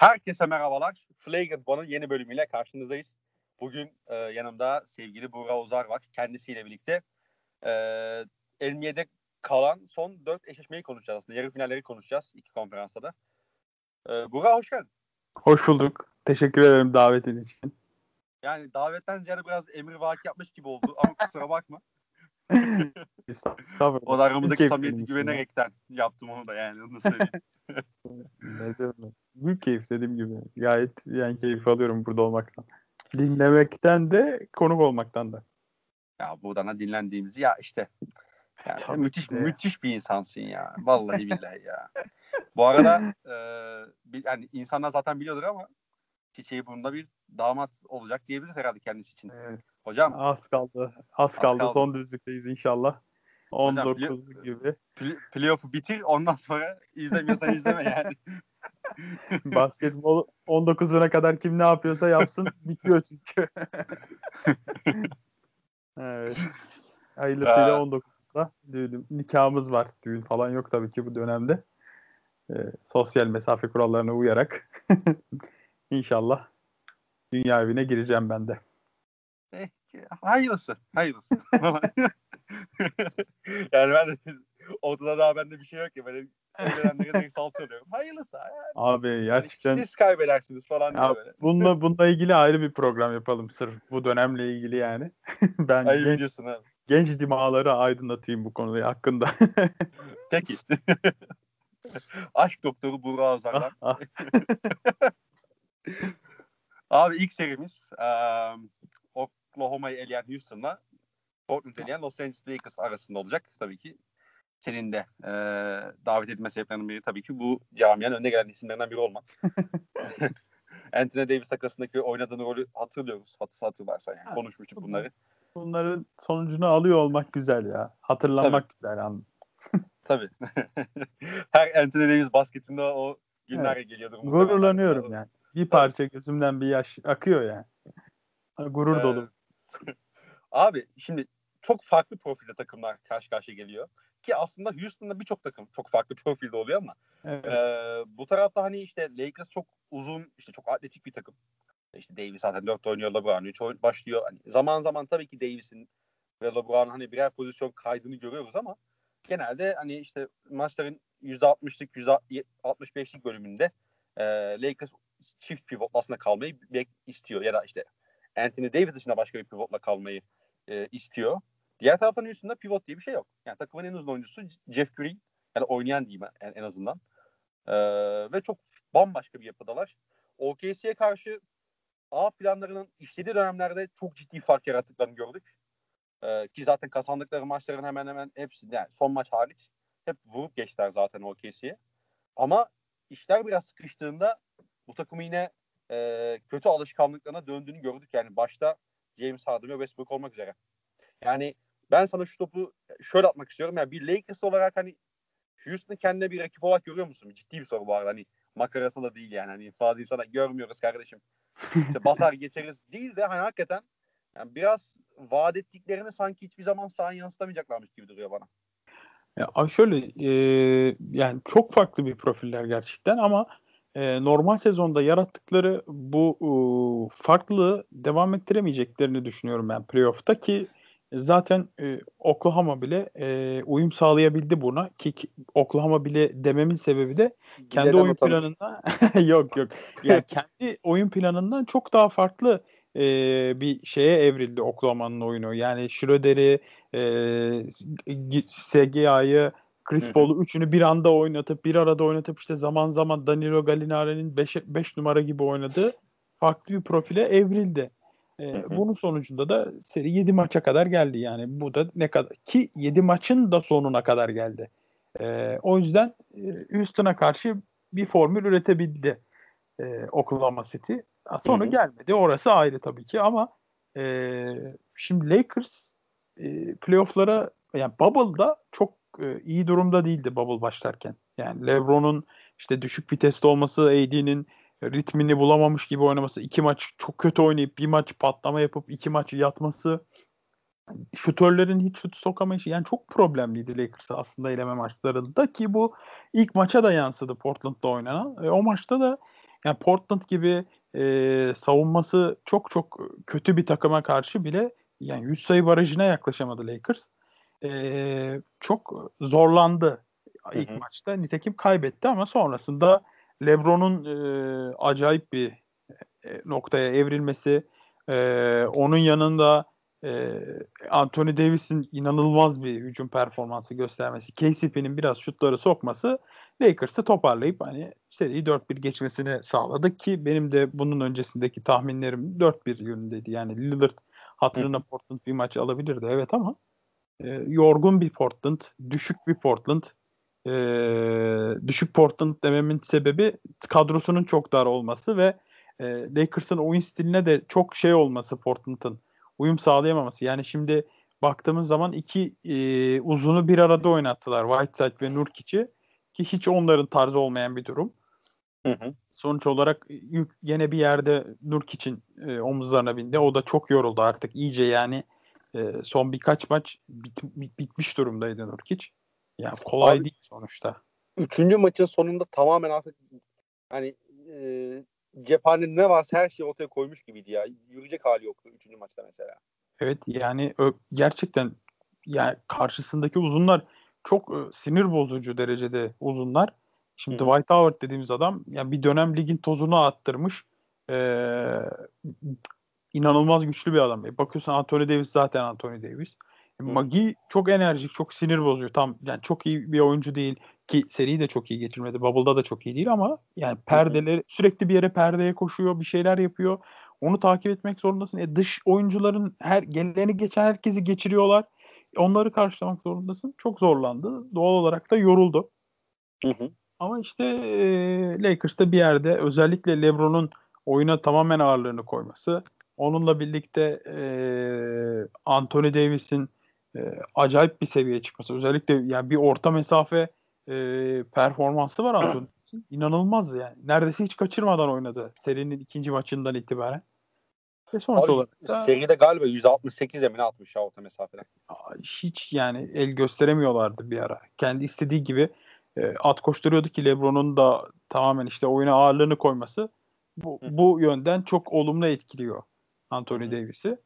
Herkese merhabalar. Flagrant One'ın yeni bölümüyle karşınızdayız. Bugün e, yanımda sevgili Buğra Ozar var. Kendisiyle birlikte e, NBA'de kalan son dört eşleşmeyi konuşacağız aslında. Yarı finalleri konuşacağız iki konferansta da. E, Buğra hoş geldin. Hoş bulduk. Teşekkür ederim davetin için. Yani davetten ziyade biraz emir vaki yapmış gibi oldu ama kusura bakma. o da aramızdaki samimiyeti güvenerekten yaptım onu da yani onu da söyleyeyim. ne diyorum? Büyük keyif dediğim gibi. Gayet yani keyif alıyorum burada olmaktan. Dinlemekten de konuk olmaktan da. Ya buradan da dinlendiğimizi ya işte yani müthiş de. müthiş bir insansın ya. Vallahi billahi ya. Bu arada e, yani insanlar zaten biliyordur ama çiçeği burnunda bir damat olacak diyebiliriz herhalde kendisi için. Evet. Hocam. Az kaldı. Az, az kaldı. kaldı. Son düzlükteyiz inşallah. 19 Hocam, play, gibi. Play, playoff'u bitir ondan sonra izlemiyorsan izleme yani. Basketbol 19'una kadar kim ne yapıyorsa yapsın bitiyor çünkü. evet. Hayırlısıyla 19'da düğün, nikahımız var. Düğün falan yok tabii ki bu dönemde. Ee, sosyal mesafe kurallarına uyarak İnşallah dünya evine gireceğim ben de. Hayırlısı. Hayırlısı. yani ben de ortada daha bende bir şey yok ya. Böyle evlenenlere direkt salça oluyorum. Hayırlısı. Yani. Abi gerçekten. Yani siz kaybedersiniz falan ya, böyle. Bununla, bununla ilgili ayrı bir program yapalım sırf bu dönemle ilgili yani. ben Ayıp genç, diyorsun abi. genç dimaları aydınlatayım bu konuyu hakkında. Peki. Aşk doktoru Burak Ozan'dan. Ah, ah. Abi ilk serimiz um, Oklahoma'yı eleyen Houston'la Portland'ı eleyen Los Angeles Lakers arasında olacak tabii ki. Senin de e, davet edilme sebeplerinden biri tabii ki bu camianın önde gelen isimlerinden biri olmak. Anthony Davis takasındaki oynadığını rolü hatırlıyoruz. Hatır, hatırlarsan yani. Konuşmuştuk bunları. Bunların sonucunu alıyor olmak güzel ya. Hatırlanmak tabii. güzel. An. tabii. Her Anthony Davis basketinde o günler evet. geliyordu. Gururlanıyorum yani. Bir parça gözümden bir yaş akıyor yani. Gurur ee, dolu. Abi şimdi çok farklı profilde takımlar karşı karşıya geliyor. Ki aslında Houston'da birçok takım çok farklı profilde oluyor ama evet. e, bu tarafta hani işte Lakers çok uzun, işte çok atletik bir takım. İşte Davis zaten 4 oynuyor, LeBron 3 başlıyor. Hani zaman zaman tabii ki Davis'in ve LeBron'un hani birer pozisyon kaydını görüyoruz ama genelde hani işte maçların %60'lık, %65'lik bölümünde e, Lakers çift pivot aslında kalmayı istiyor ya da işte Anthony Davis dışında başka bir pivotla kalmayı e, istiyor. Diğer taraftan üstünde pivot diye bir şey yok. Yani takımın en uzun oyuncusu Jeff Green. Yani oynayan diyeyim en, en azından. Ee, ve çok bambaşka bir yapıdalar. OKC'ye karşı A planlarının işlediği dönemlerde çok ciddi fark yarattıklarını gördük. Ee, ki zaten kazandıkları maçların hemen hemen hepsi yani son maç hariç hep vurup geçtiler zaten OKC'ye. Ama işler biraz sıkıştığında bu takımı yine e, kötü alışkanlıklarına döndüğünü gördük. Yani başta James Harden ve Westbrook olmak üzere. Yani ben sana şu topu şöyle atmak istiyorum. Yani bir Lakers olarak hani Houston'ı kendine bir rakip olarak görüyor musun? Ciddi bir soru bu arada. Hani makarası da değil yani. Hani fazla insana görmüyoruz kardeşim. İşte basar geçeriz değil de hani hakikaten yani biraz vaat ettiklerini sanki hiçbir zaman sahaya yansıtamayacaklarmış gibi duruyor bana. Ya şöyle e, yani çok farklı bir profiller gerçekten ama e, normal sezonda yarattıkları bu e, farklılığı devam ettiremeyeceklerini düşünüyorum ben playoff'ta ki zaten e, Oklahoma bile e, uyum sağlayabildi buna ki, Oklahoma bile dememin sebebi de kendi oyun planında yok yok yani kendi oyun planından çok daha farklı e, bir şeye evrildi Oklahoma'nın oyunu. Yani Schroeder'i, e, SGA'yı Chris Paul'u üçünü bir anda oynatıp bir arada oynatıp işte zaman zaman Danilo Gallinari'nin 5 numara gibi oynadığı farklı bir profile evrildi. Ee, bunun sonucunda da seri 7 maça kadar geldi yani. Bu da ne kadar ki 7 maçın da sonuna kadar geldi. Ee, o yüzden e, Houston'a karşı bir formül üretebildi e, Oklahoma City. Sonu gelmedi. Orası ayrı tabii ki ama e, şimdi Lakers e, playoff'lara yani Bubble'da çok e, iyi durumda değildi Bubble başlarken. Yani LeBron'un işte düşük viteste olması, AD'nin ritmini bulamamış gibi oynaması, iki maç çok kötü oynayıp bir maç patlama yapıp iki maç yatması, şutörlerin hiç şut sokamayışı yani çok problemliydi Lakers'a aslında eleme maçlarında ki bu ilk maça da yansıdı Portland'da oynanan. E, o maçta da Yani Portland gibi e, savunması çok çok kötü bir takıma karşı bile yani 100 sayı barajına yaklaşamadı Lakers. E, çok zorlandı ilk hı hı. maçta. Nitekim kaybetti ama sonrasında LeBron'un e, acayip bir e, noktaya evrilmesi, e, onun yanında e, Anthony Davis'in inanılmaz bir hücum performansı göstermesi, KCP'nin biraz şutları sokması Lakers'ı toparlayıp hani seriyi 4-1 geçmesini sağladı ki benim de bunun öncesindeki tahminlerim 4-1 yönündeydi. Yani Lillard hatırına Hı. Portland bir maç alabilirdi evet ama e, yorgun bir Portland, düşük bir Portland. E, düşük Portland dememin sebebi kadrosunun çok dar olması ve e, Lakers'ın oyun stiline de çok şey olması Portland'ın uyum sağlayamaması. Yani şimdi baktığımız zaman iki e, uzunu bir arada oynattılar. Whiteside ve Nurkic'i ki hiç onların tarzı olmayan bir durum. Hı hı. Sonuç olarak yük yine bir yerde Nurkic'in e, omuzlarına bindi. O da çok yoruldu artık. iyice yani e, son birkaç maç bit, bit, bitmiş durumdaydı Nurkic. Yani kolay Abi, değil sonuçta. Üçüncü maçın sonunda tamamen artık hani e, cephanede ne varsa her şeyi ortaya koymuş gibiydi ya. Yürüyecek hali yoktu üçüncü maçta mesela. Evet yani gerçekten yani karşısındaki uzunlar çok sinir bozucu derecede uzunlar. Şimdi Hı. Dwight Howard dediğimiz adam yani bir dönem ligin tozunu attırmış. Ee, inanılmaz güçlü bir adam. E, bakıyorsun Anthony Davis zaten Anthony Davis. Magi çok enerjik, çok sinir bozucu. Tam yani çok iyi bir oyuncu değil ki seriyi de çok iyi geçirmedi. Bubble'da da çok iyi değil ama yani perdeleri sürekli bir yere perdeye koşuyor, bir şeyler yapıyor. Onu takip etmek zorundasın. E dış oyuncuların her geleni geçen herkesi geçiriyorlar. Onları karşılamak zorundasın. Çok zorlandı. Doğal olarak da yoruldu. Hı hı. Ama işte e, Lakers'ta bir yerde özellikle LeBron'un oyuna tamamen ağırlığını koyması, onunla birlikte e, Anthony Davis'in e, acayip bir seviyeye çıkması, özellikle yani bir orta mesafe e, performansı var Anthony Davis'in. İnanılmaz yani. Neredeyse hiç kaçırmadan oynadı serinin ikinci maçından itibaren. Ve sonuç Abi, olarak da, seride galiba 168 emine atmış ya orta mesafeden. Hiç yani el gösteremiyorlardı bir ara. Kendi istediği gibi e, at koşturuyordu ki LeBron'un da tamamen işte oyuna ağırlığını koyması bu, bu yönden çok olumlu etkiliyor Anthony Davis'i.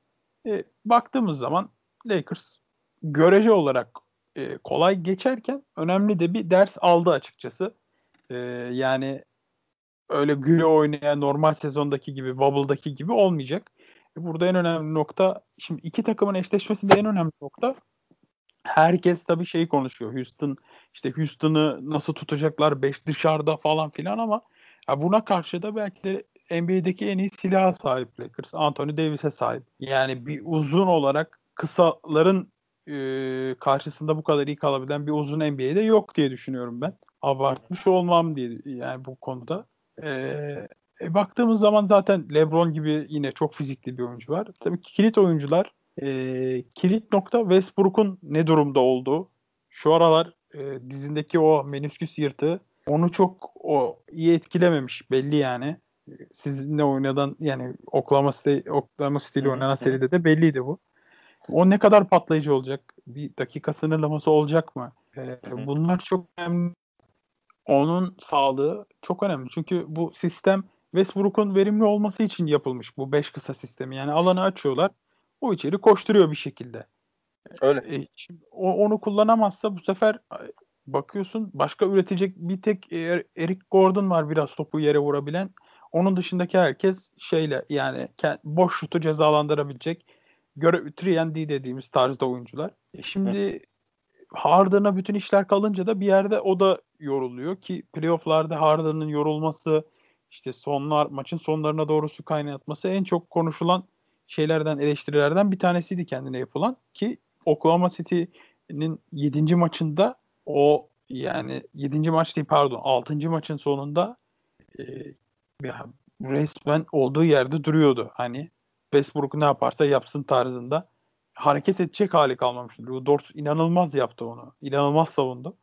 E, baktığımız zaman Lakers görece olarak e, kolay geçerken önemli de bir ders aldı açıkçası. E, yani öyle güle oynaya normal sezondaki gibi, Bubble'daki gibi olmayacak. E, burada en önemli nokta, şimdi iki takımın eşleşmesinde en önemli nokta herkes tabii şeyi konuşuyor. Houston işte Houston'ı nasıl tutacaklar 5 dışarıda falan filan ama ya buna karşı da belki de NBA'deki en iyi silaha sahip Lakers. Anthony Davis'e sahip. Yani bir uzun olarak kısaların e, karşısında bu kadar iyi kalabilen bir uzun NBA'de yok diye düşünüyorum ben. Abartmış olmam diye yani bu konuda. E, e, baktığımız zaman zaten LeBron gibi yine çok fizikli bir oyuncu var. Tabii ki kilit oyuncular e, kilit nokta Westbrook'un ne durumda olduğu. Şu aralar e, dizindeki o menisküs yırtığı onu çok o iyi etkilememiş belli yani. Sizinle oynadan yani oklama, stili, oklama stili oynanan seride de belliydi bu. O ne kadar patlayıcı olacak? Bir dakika sınırlaması olacak mı? Ee, bunlar çok önemli. Onun sağlığı çok önemli. Çünkü bu sistem Westbrook'un verimli olması için yapılmış bu 5 kısa sistemi. Yani alanı açıyorlar. O içeri koşturuyor bir şekilde. Öyle. E, şimdi o, onu kullanamazsa bu sefer bakıyorsun başka üretecek bir tek Eric Gordon var biraz topu yere vurabilen. Onun dışındaki herkes şeyle yani boş şutu cezalandırabilecek göre 3D dediğimiz tarzda oyuncular. E şimdi. Harden'a bütün işler kalınca da bir yerde o da yoruluyor ki playofflarda Harden'ın yorulması işte sonlar maçın sonlarına doğru su kaynatması en çok konuşulan şeylerden eleştirilerden bir tanesiydi kendine yapılan ki Oklahoma City'nin 7. maçında o yani 7. maç değil pardon 6. maçın sonunda e, resmen olduğu yerde duruyordu. Hani Westbrook ne yaparsa yapsın tarzında hareket edecek hali kalmamıştı. Dort inanılmaz yaptı onu. İnanılmaz savundu.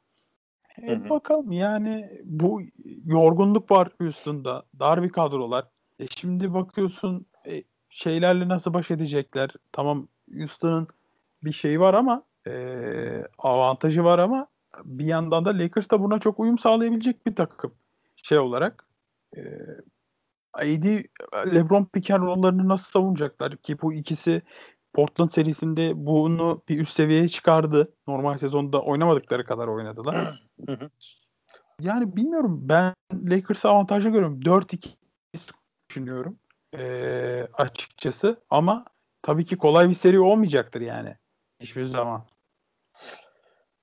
E, bakalım yani bu yorgunluk var Houston'da. Dar bir kadrolar. E, şimdi bakıyorsun e, şeylerle nasıl baş edecekler? Tamam Houston'ın bir şeyi var ama e, avantajı var ama bir yandan da Lakers da buna çok uyum sağlayabilecek bir takım şey olarak. E, AD LeBron pick and roll'larını nasıl savunacaklar ki bu ikisi Portland serisinde bunu bir üst seviyeye çıkardı. Normal sezonda oynamadıkları kadar oynadılar. yani bilmiyorum ben Lakers'ı avantajlı görüyorum. 4-2 düşünüyorum ee, açıkçası ama tabii ki kolay bir seri olmayacaktır yani hiçbir zaman.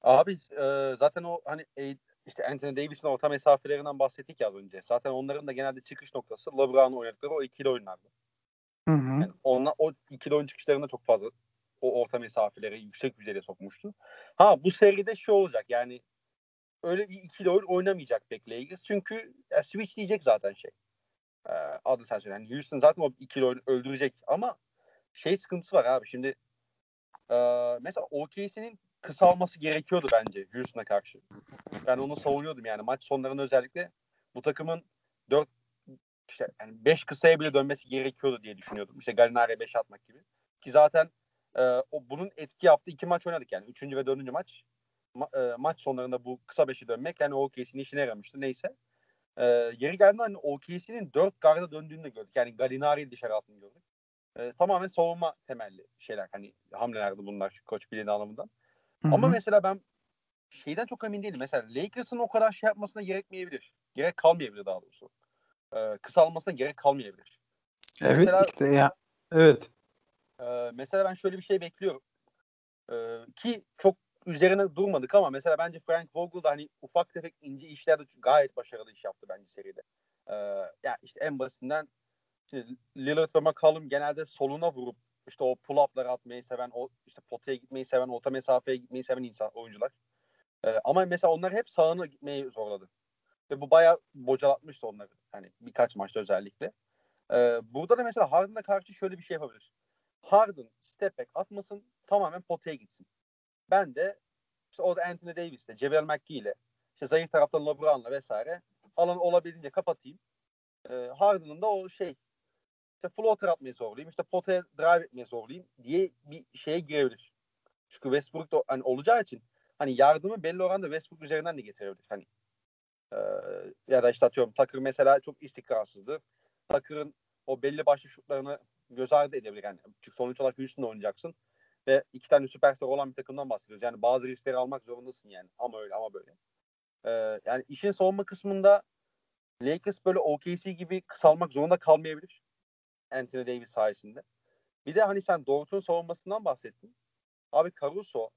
Abi e, zaten o hani e, işte Anthony Davis'in orta mesafelerinden bahsettik ya az önce. Zaten onların da genelde çıkış noktası LeBron'un oynadıkları o ikili oyunlardı. Hı hı. Yani onlar, o ikili oyun çıkışlarında çok fazla o orta mesafeleri yüksek düzeyde sokmuştu. Ha bu seride şu olacak yani öyle bir ikili oyun oynamayacak pek Lakers. Çünkü ya, switch diyecek zaten şey. Ee, adı sen söyle. Yani Houston zaten o ikili oyunu öldürecek ama şey sıkıntısı var abi. Şimdi e, mesela OKC'nin kısalması gerekiyordu bence Houston'a karşı. Ben onu savunuyordum yani maç sonlarında özellikle bu takımın 4 işte yani 5 kısaya bile dönmesi gerekiyordu diye düşünüyordum. İşte Galinari'ye 5 atmak gibi. Ki zaten e, o bunun etki yaptığı iki maç oynadık yani. Üçüncü ve dördüncü maç. Ma- e, maç sonlarında bu kısa beşi dönmek yani OKC'nin işine yaramıştı. Neyse. E, yeri geldiğinde hani OKC'nin dört garda döndüğünü de gördük. Yani Galinari'yi dışarı attığını gördük. E, tamamen savunma temelli şeyler. Hani hamlelerdi bunlar koç bilin anlamından. Hı-hı. Ama mesela ben şeyden çok emin değilim. Mesela Lakers'ın o kadar şey yapmasına gerekmeyebilir. Gerek kalmayabilir daha doğrusu. Ee, kısalmasına gerek kalmayabilir. Evet mesela, işte ya. Evet. E, mesela ben şöyle bir şey bekliyorum. E, ki çok üzerine durmadık ama mesela bence Frank Vogel da hani ufak tefek ince işlerde gayet başarılı iş yaptı bence seride. E, ya işte en basitinden işte Lillard ve McCollum genelde soluna vurup işte o pull-up'ları atmayı seven, o işte potaya gitmeyi seven, orta mesafeye gitmeyi seven insan oyuncular. Ee, ama mesela onlar hep sağına gitmeyi zorladı. Ve bu bayağı bocalatmıştı onları. Hani birkaç maçta özellikle. Ee, burada da mesela Harden'a karşı şöyle bir şey yapabilir. Harden step back atmasın tamamen potaya gitsin. Ben de işte orada Anthony Davis'le, Javel McGee ile işte zayıf taraftan LeBron'la vesaire alanı olabildiğince kapatayım. Ee, Harden'ın da o şey işte floater atmayı zorlayayım, işte potaya drive etmeyi zorlayayım diye bir şeye girebilir. Çünkü Westbrook da hani olacağı için hani yardımı belli oranda Westbrook üzerinden de getirebilir. Hani e, ya da işte atıyorum Takır mesela çok istikrarsızdı. Takır'ın o belli başlı şutlarını göz ardı edebilir. Yani çünkü sonuç olarak Houston'da oynayacaksın ve iki tane süperstar olan bir takımdan bahsediyoruz. Yani bazı riskleri almak zorundasın yani. Ama öyle ama böyle. Ee, yani işin savunma kısmında Lakers böyle OKC gibi kısalmak zorunda kalmayabilir. Anthony Davis sayesinde. Bir de hani sen Dort'un savunmasından bahsettin. Abi Caruso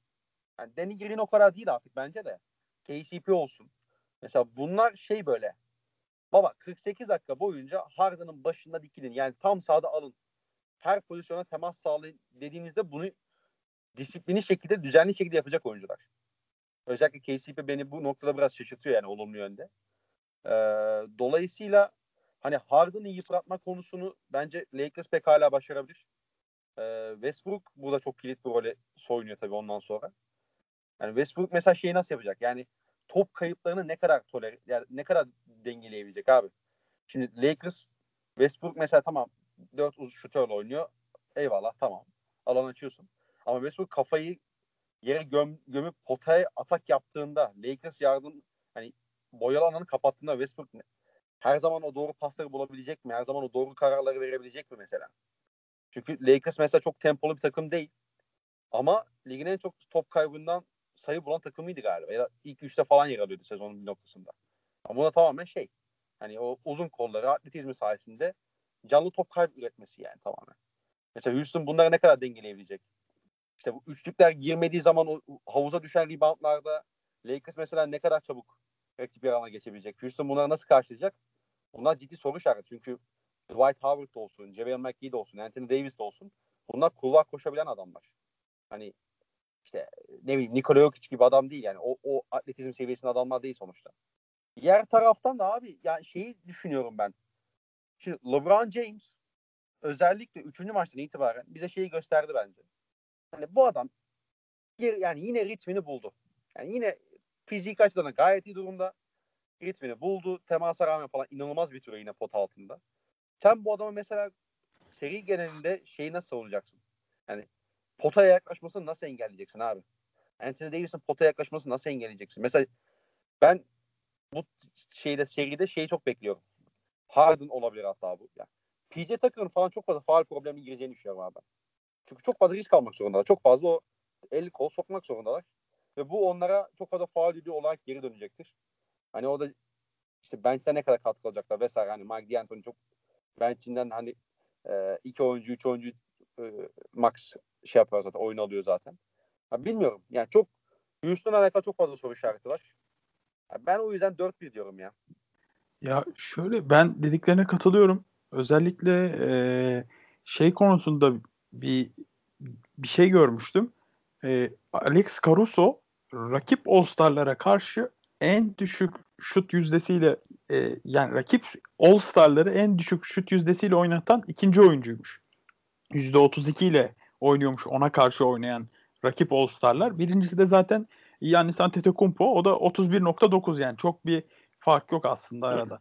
yani Danny Green o kadar değil artık bence de. KCP olsun. Mesela bunlar şey böyle. Baba 48 dakika boyunca Harden'ın başında dikilin. Yani tam sağda alın. Her pozisyona temas sağlayın dediğinizde bunu disiplini şekilde, düzenli şekilde yapacak oyuncular. Özellikle KCP beni bu noktada biraz şaşırtıyor yani olumlu yönde. Ee, dolayısıyla hani Harden'ı yıpratma konusunu bence Lakers pek hala başarabilir. Ee, Westbrook burada çok kilit bir role soyunuyor tabii ondan sonra. Yani Westbrook mesela şeyi nasıl yapacak? Yani top kayıplarını ne kadar toler yani ne kadar dengeleyebilecek abi? Şimdi Lakers Westbrook mesela tamam 4 uz şutörle oynuyor. Eyvallah tamam. Alan açıyorsun. Ama Westbrook kafayı yere göm, gömüp potaya atak yaptığında Lakers yardım hani boyalı alanı kapattığında Westbrook her zaman o doğru pasları bulabilecek mi? Her zaman o doğru kararları verebilecek mi mesela? Çünkü Lakers mesela çok tempolu bir takım değil. Ama ligin en çok top kaybından sayı bulan takımıydı galiba. Ya ilk üçte falan yer alıyordu sezonun bir noktasında. Ama bu da tamamen şey. Hani o uzun kolları atletizmi sayesinde canlı top kaybı üretmesi yani tamamen. Mesela Houston bunları ne kadar dengeleyebilecek? İşte bu üçlükler girmediği zaman o havuza düşen reboundlarda Lakers mesela ne kadar çabuk rakip yarana geçebilecek? Houston bunları nasıl karşılayacak? Bunlar ciddi soru işareti. Çünkü Dwight Howard olsun, JaVale McGee de olsun, Anthony Davis de olsun. Bunlar kulvar koşabilen adamlar. Hani işte ne bileyim Nikola Jokic gibi adam değil yani. O, o atletizm seviyesinde adamlar değil sonuçta. Diğer taraftan da abi yani şeyi düşünüyorum ben. Şimdi LeBron James özellikle 3. maçtan itibaren bize şeyi gösterdi bence. Hani bu adam yani yine ritmini buldu. Yani yine fizik açıdan gayet iyi durumda. Ritmini buldu. Temasa rağmen falan inanılmaz bir türe yine pot altında. Sen bu adamı mesela seri genelinde şeyi nasıl savunacaksın? Yani potaya yaklaşmasını nasıl engelleyeceksin abi? Anthony Davis'in potaya yaklaşmasını nasıl engelleyeceksin? Mesela ben bu şeyde seride şeyi çok bekliyorum. Harden olabilir hatta bu. Yani PJ Tucker'ın falan çok fazla faal problemi gireceğini düşünüyorum abi. Çünkü çok fazla risk almak zorundalar. Çok fazla o el kol sokmak zorundalar. Ve bu onlara çok fazla faal yediği olarak geri dönecektir. Hani o da işte bench'te ne kadar katkı alacaklar vesaire. Hani Mike D'Antoni çok bench'inden hani e, iki oyuncu, üç oyuncu e, max şey yapıyor zaten. Oyun alıyor zaten. Ha, bilmiyorum. Yani çok Houston'la alakalı çok fazla soru işareti var. Ya ben o yüzden 4-1 diyorum ya. Ya şöyle ben dediklerine katılıyorum. Özellikle e, şey konusunda bir bir şey görmüştüm. E, Alex Caruso rakip All-Star'lara karşı en düşük şut yüzdesiyle e, yani rakip All-Star'ları en düşük şut yüzdesiyle oynatan ikinci oyuncuymuş. %32 ile oynuyormuş ona karşı oynayan rakip All-Star'lar. Birincisi de zaten Yannis Antetokounmpo. O da 31.9 yani çok bir fark yok aslında arada.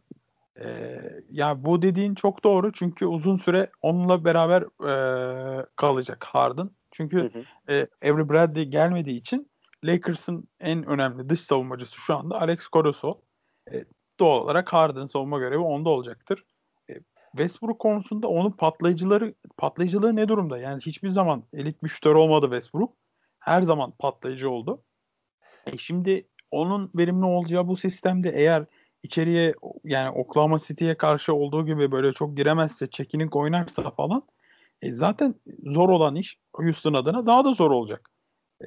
Ee, ya bu dediğin çok doğru çünkü uzun süre onunla beraber e, kalacak Harden. Çünkü hı hı. E, Avery Bradley gelmediği için Lakers'ın en önemli dış savunmacısı şu anda Alex Caruso. E, doğal olarak Harden savunma görevi onda olacaktır. E, Westbrook konusunda onun patlayıcıları patlayıcılığı ne durumda? Yani hiçbir zaman elit bir olmadı Westbrook. Her zaman patlayıcı oldu. E şimdi onun verimli olacağı bu sistemde eğer içeriye yani Oklahoma City'ye karşı olduğu gibi böyle çok giremezse, çekinik oynarsa falan e zaten zor olan iş Houston adına daha da zor olacak.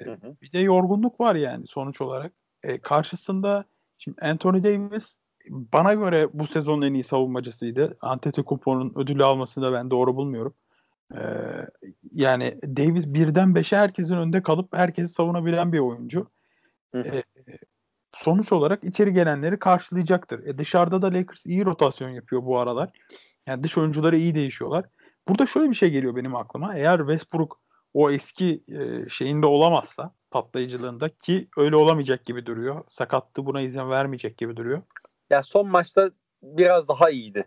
E, hı hı. Bir de yorgunluk var yani sonuç olarak. E, karşısında şimdi Anthony Davis bana göre bu sezonun en iyi savunmacısıydı. Antetokounmpo'nun ödülü almasını da ben doğru bulmuyorum. Ee, yani Davis birden beşe herkesin önünde kalıp herkesi savunabilen bir oyuncu. Ee, sonuç olarak içeri gelenleri karşılayacaktır. E dışarıda da Lakers iyi rotasyon yapıyor bu aralar. Yani dış oyuncuları iyi değişiyorlar. Burada şöyle bir şey geliyor benim aklıma. Eğer Westbrook o eski e, şeyinde olamazsa patlayıcılığında ki öyle olamayacak gibi duruyor. Sakattı buna izin vermeyecek gibi duruyor. Ya son maçta biraz daha iyiydi.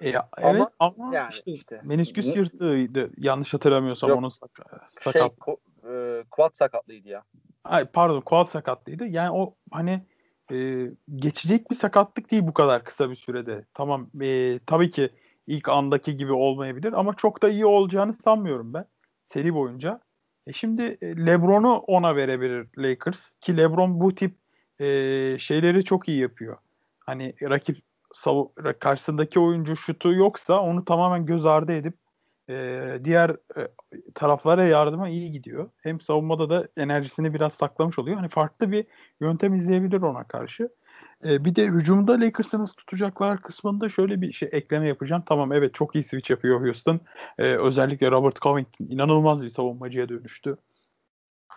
E, ama, evet ama yani işte, işte menisküs yırtığıydı yanlış hatırlamıyorsam Yok, onun sak- sakat. Şey, e, quad sakatlıydı ya. Ay pardon quad sakatlıydı. Yani o hani e, geçecek bir sakatlık değil bu kadar kısa bir sürede. Tamam e, tabii ki ilk andaki gibi olmayabilir ama çok da iyi olacağını sanmıyorum ben seri boyunca. E şimdi e, LeBron'u ona verebilir Lakers ki LeBron bu tip e, şeyleri çok iyi yapıyor. Hani rakip karşısındaki oyuncu şutu yoksa onu tamamen göz ardı edip e, diğer e, taraflara yardıma iyi gidiyor. Hem savunmada da enerjisini biraz saklamış oluyor. Hani farklı bir yöntem izleyebilir ona karşı. E, bir de hücumda Lakers'ı nasıl tutacaklar kısmında şöyle bir şey ekleme yapacağım. Tamam evet çok iyi switch yapıyor Houston. E, özellikle Robert Covington inanılmaz bir savunmacıya dönüştü.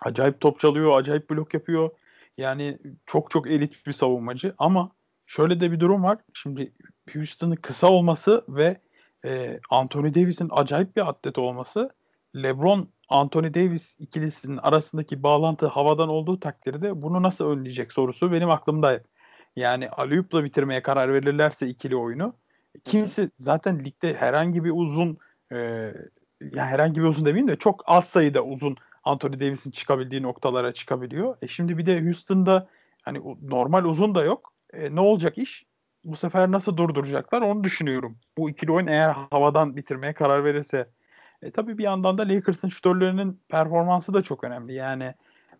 Acayip top çalıyor, acayip blok yapıyor. Yani çok çok elit bir savunmacı ama şöyle de bir durum var. Şimdi Houston'ın kısa olması ve e, Anthony Davis'in acayip bir atlet olması LeBron Anthony Davis ikilisinin arasındaki bağlantı havadan olduğu takdirde bunu nasıl önleyecek sorusu benim aklımda. Yani Aliyup'la bitirmeye karar verirlerse ikili oyunu kimse zaten ligde herhangi bir uzun e, yani herhangi bir uzun demeyeyim de çok az sayıda uzun Anthony Davis'in çıkabildiği noktalara çıkabiliyor. E şimdi bir de Houston'da hani normal uzun da yok. E, ne olacak iş? bu sefer nasıl durduracaklar onu düşünüyorum. Bu ikili oyun eğer havadan bitirmeye karar verirse. E, tabii bir yandan da Lakers'ın şutörlerinin performansı da çok önemli. Yani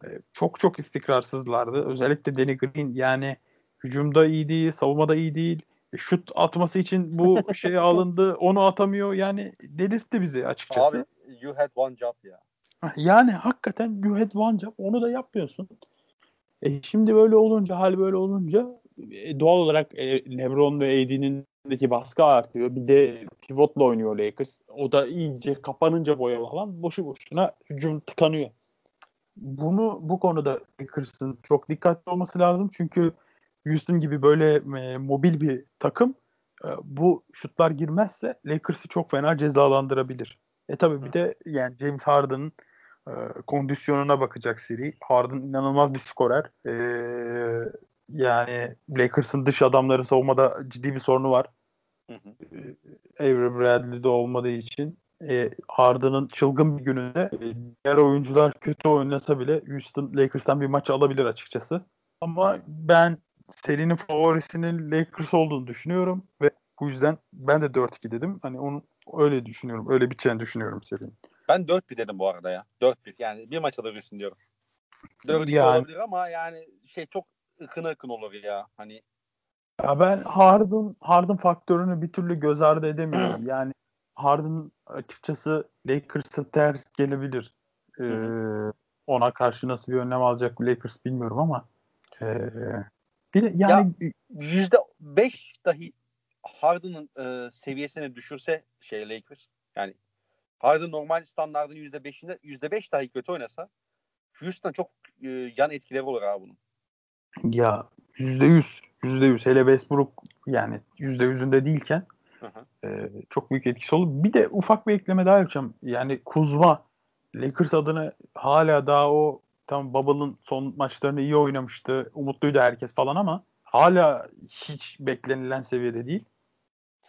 e, çok çok istikrarsızlardı. Özellikle Danny Green yani hücumda iyi değil, savunmada iyi değil. E, şut atması için bu şey alındı, onu atamıyor. Yani delirtti bizi açıkçası. Abi you had one job ya. Yani hakikaten you had one job. Onu da yapmıyorsun. E şimdi böyle olunca, hal böyle olunca e, doğal olarak e, LeBron ve AD'nin deki baskı artıyor. Bir de pivotla oynuyor Lakers. O da iyice kapanınca boyalı alan boşu boşuna hücum tıkanıyor. Bunu bu konuda Lakers'ın çok dikkatli olması lazım. Çünkü Houston gibi böyle e, mobil bir takım e, bu şutlar girmezse Lakers'ı çok fena cezalandırabilir. E tabi bir de yani James Harden'ın e, kondisyonuna bakacak seri. Harden inanılmaz bir skorer. E, yani Lakers'ın dış adamları savunmada ciddi bir sorunu var. Hı hı. Ee, Avery Bradley'de olmadığı için e, Harden'ın çılgın bir gününde e, diğer oyuncular kötü oynasa bile Houston Lakers'tan bir maç alabilir açıkçası. Ama ben serinin favorisinin Lakers olduğunu düşünüyorum ve Bu yüzden ben de 4-2 dedim. Hani onu öyle düşünüyorum. Öyle biteceğini düşünüyorum serinin. Ben 4-1 dedim bu arada ya. 4-1. Yani bir maç alabilirsin diyorum. 4 Yani- olabilir ama yani şey çok ıkın ıkın olur ya. Hani Ya ben Harden Harden faktörünü bir türlü göz ardı edemiyorum. yani Harden açıkçası Lakers'a ters gelebilir. Ee, ona karşı nasıl bir önlem alacak Lakers bilmiyorum ama ee, bir yani %5 dahi Harden'ın e, seviyesini düşürse şey Lakers yani Harden normal standartın %5'inde %5 dahi kötü oynasa Houston çok e, yan etkileri olur abi bunun. ya yüzde yüz yüzde yüz hele Westbrook yani yüzde yüzünde değilken Hı hı. ee, çok büyük etkisi olur. Bir de ufak bir ekleme daha yapacağım. Yani Kuzma Lakers adına hala daha o tam Bubble'ın son maçlarını iyi oynamıştı. Umutluydu herkes falan ama hala hiç beklenilen seviyede değil.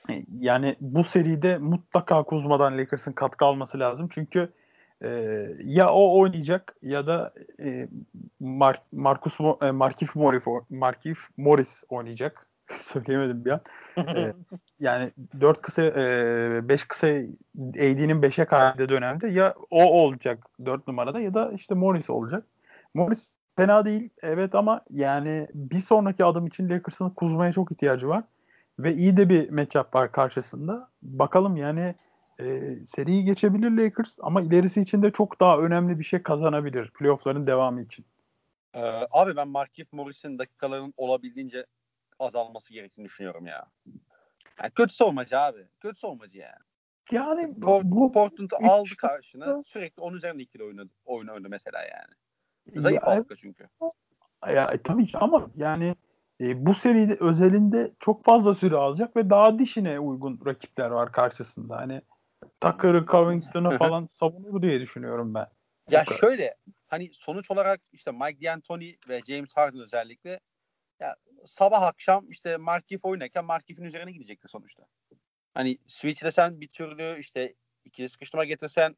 E, Yani bu seride mutlaka Kuzma'dan Lakers'ın katkı alması lazım. Çünkü e, ya o oynayacak ya da e, Mar- Marcus Mo- e, Markif Morris, Markif Morris oynayacak. Söyleyemedim bir an. Evet. Yani 4 kısa 5 kısa AD'nin 5'e kaydığı dönemde ya o olacak 4 numarada ya da işte Morris olacak. Morris fena değil evet ama yani bir sonraki adım için Lakers'ın Kuzma'ya çok ihtiyacı var. Ve iyi de bir matchup var karşısında. Bakalım yani e, seriyi geçebilir Lakers ama ilerisi için de çok daha önemli bir şey kazanabilir playoff'ların devamı için. Ee, abi ben Markif Morris'in dakikalarının olabildiğince azalması gerektiğini düşünüyorum ya. Yani kötü savunmacı abi. Kötü savunmacı yani. Yani Port- bu Portland'ı aldı karşına. Sürekli onun üzerinde ikili oynadı, oyun oynadı mesela yani. Zayıf Ya, halka çünkü. Ya, e, tabii ki ama yani e, bu seride özelinde çok fazla süre alacak ve daha dişine uygun rakipler var karşısında. Hani Tucker'ı, Covington'ı falan savunur diye düşünüyorum ben. Ya şöyle hani sonuç olarak işte Mike D'Antoni ve James Harden özellikle ya sabah akşam işte Markif oynarken Markif'in üzerine gidecekti sonuçta. Hani switchlesen bir türlü işte ikili sıkıştırma getirsen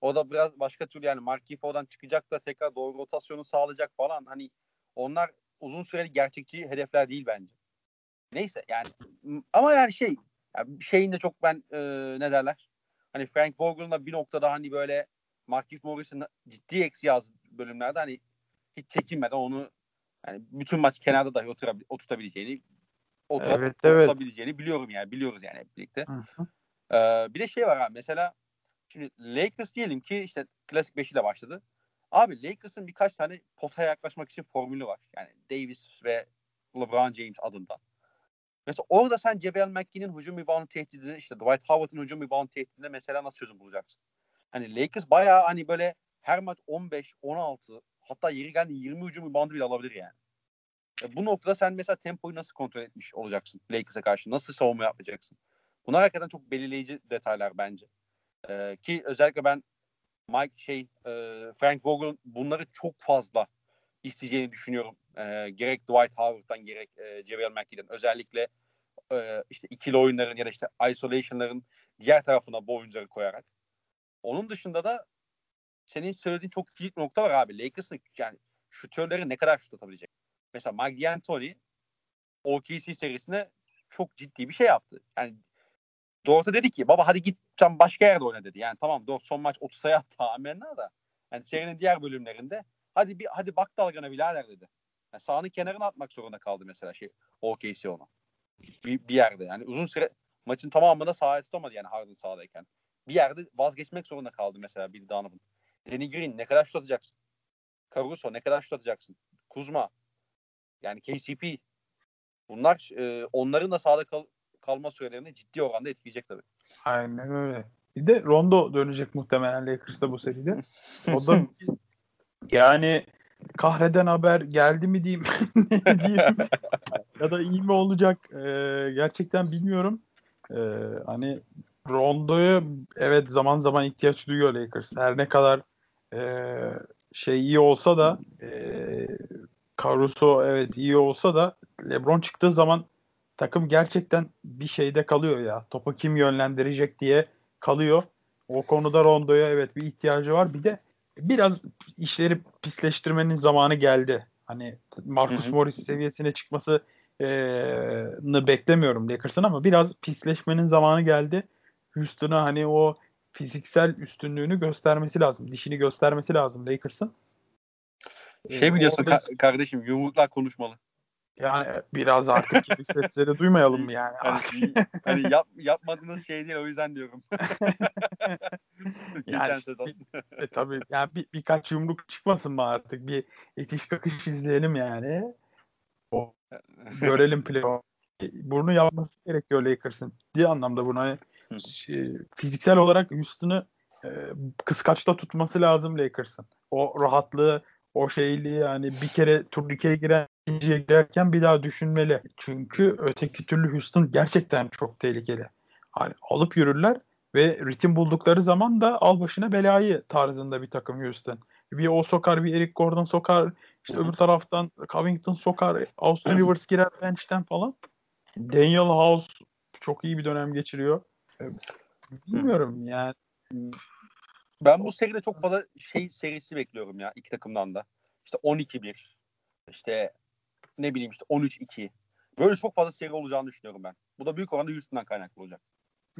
o da biraz başka türlü yani Markif oradan çıkacak da tekrar doğru rotasyonu sağlayacak falan. Hani onlar uzun süreli gerçekçi hedefler değil bence. Neyse yani ama yani şey yani şeyin de çok ben e, ne derler hani Frank Vogel'ın da bir noktada hani böyle Markif Morris'in ciddi eksi yaz bölümlerde hani hiç çekinmeden onu yani bütün maç kenarda dahi oturabil- oturtabileceğini otur, Evet, evet. oturabileceğini biliyorum yani biliyoruz yani hep birlikte. Ee, bir de şey var abi mesela şimdi Lakers diyelim ki işte klasik beşiyle başladı. Abi Lakers'ın birkaç tane potaya yaklaşmak için formülü var. Yani Davis ve LeBron James adında. Mesela orada sen JaVale McGee'nin hücum rebound tehdidini işte Dwight Howard'ın hücum rebound tehdidine mesela nasıl çözüm bulacaksın? Hani Lakers bayağı hani böyle her maç 15, 16 hatta yeri geldi 20 hücum reboundu bile alabilir yani. E bu noktada sen mesela tempoyu nasıl kontrol etmiş olacaksın Lakers'a karşı? Nasıl savunma yapacaksın? Bunlar hakikaten çok belirleyici detaylar bence. Ee, ki özellikle ben Mike şey e, Frank Vogel'ın bunları çok fazla isteyeceğini düşünüyorum. Ee, gerek Dwight Howard'dan gerek e, JaVale McGee'den. Özellikle e, işte ikili oyunların ya da işte isolation'ların diğer tarafına bu oyuncuları koyarak. Onun dışında da senin söylediğin çok kilit nokta var abi. Lakers'ın yani şutörleri ne kadar şut atabilecek? Mesela Mike D'Antoni OKC serisinde çok ciddi bir şey yaptı. Yani Dort'a dedi ki baba hadi git sen başka yerde oyna dedi. Yani tamam Dort son maç 30 sayı attı amenna da. Yani serinin diğer bölümlerinde hadi bir hadi bak dalgana birader dedi. Yani sahanın kenarına atmak zorunda kaldı mesela şey OKC ona. Bir, bir yerde yani uzun süre maçın tamamında sahaya tutamadı yani Harden sahadayken. Bir yerde vazgeçmek zorunda kaldı mesela Bill Donovan. Danny Green ne kadar şut atacaksın? Caruso ne kadar şut atacaksın? Kuzma yani KCP bunlar e, onların da sahada kal- kalma sürelerini ciddi oranda etkileyecek tabii. Aynen öyle. Bir de Rondo dönecek muhtemelen Lakers'ta bu seride. O da yani kahreden haber geldi mi diyeyim diyeyim ya da iyi mi olacak Ee, gerçekten bilmiyorum. Ee, hani Rondo'ya evet zaman zaman ihtiyaç duyuyor Lakers. Her ne kadar e, şey iyi olsa da e, Caruso evet iyi olsa da LeBron çıktığı zaman takım gerçekten bir şeyde kalıyor ya. Topu kim yönlendirecek diye kalıyor. O konuda Rondo'ya evet bir ihtiyacı var. Bir de biraz işleri pisleştirmenin zamanı geldi. Hani Marcus Hı hı. Morris seviyesine çıkması e, beklemiyorum Lakers'ın ama biraz pisleşmenin zamanı geldi. Houston'a hani o fiziksel üstünlüğünü göstermesi lazım. Dişini göstermesi lazım Lakers'ın. Şey biliyorsun orada... ka- kardeşim yumruklar konuşmalı. Yani biraz artık gibi sesleri duymayalım mı yani? Hani, hani yap, yapmadığınız şey değil o yüzden diyorum. yani işte, e, tabii yani bir, birkaç yumruk çıkmasın mı artık? Bir itiş kakış izleyelim yani. O, görelim playoff. Bunu yapması gerekiyor Lakers'ın. Bir anlamda bunu hani şey, fiziksel olarak Houston'ı e, kıskaçta tutması lazım Lakers'ın. O rahatlığı, o şeyli yani bir kere turnike giren ikinciye girerken bir daha düşünmeli. Çünkü öteki türlü Houston gerçekten çok tehlikeli. Hani alıp yürürler ve ritim buldukları zaman da al başına belayı tarzında bir takım Houston. Bir o sokar, bir Eric Gordon sokar, işte öbür taraftan Covington sokar, Austin Rivers girer bench'ten falan. Daniel House çok iyi bir dönem geçiriyor. Bilmiyorum yani. Ben bu seride çok fazla şey serisi bekliyorum ya iki takımdan da. İşte 12-1, işte ne bileyim işte 13-2. Böyle çok fazla seri olacağını düşünüyorum ben. Bu da büyük oranda Houston'dan kaynaklı olacak.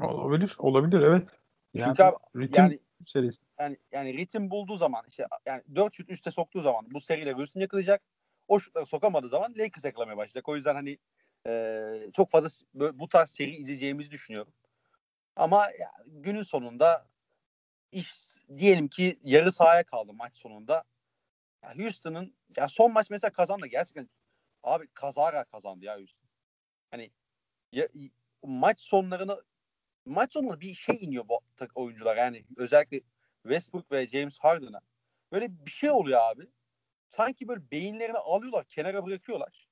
Olabilir, olabilir evet. Yani, Çünkü abi, ritim yani, serisi. Yani, yani ritim bulduğu zaman işte yani 4 şut üste soktuğu zaman bu seriyle Houston yakalayacak. O şutları sokamadığı zaman Lakers yakalamaya başlayacak. O yüzden hani e, çok fazla bu tarz seri izleyeceğimizi düşünüyorum. Ama günün sonunda iş diyelim ki yarı sahaya kaldı maç sonunda. Yani Houston'ın ya son maç mesela kazandı. Gerçekten abi kazara kazandı ya Houston. Hani ya, maç sonlarını maç sonunda bir şey iniyor bu oyuncular. Yani özellikle Westbrook ve James Harden'a. Böyle bir şey oluyor abi. Sanki böyle beyinlerini alıyorlar, kenara bırakıyorlar.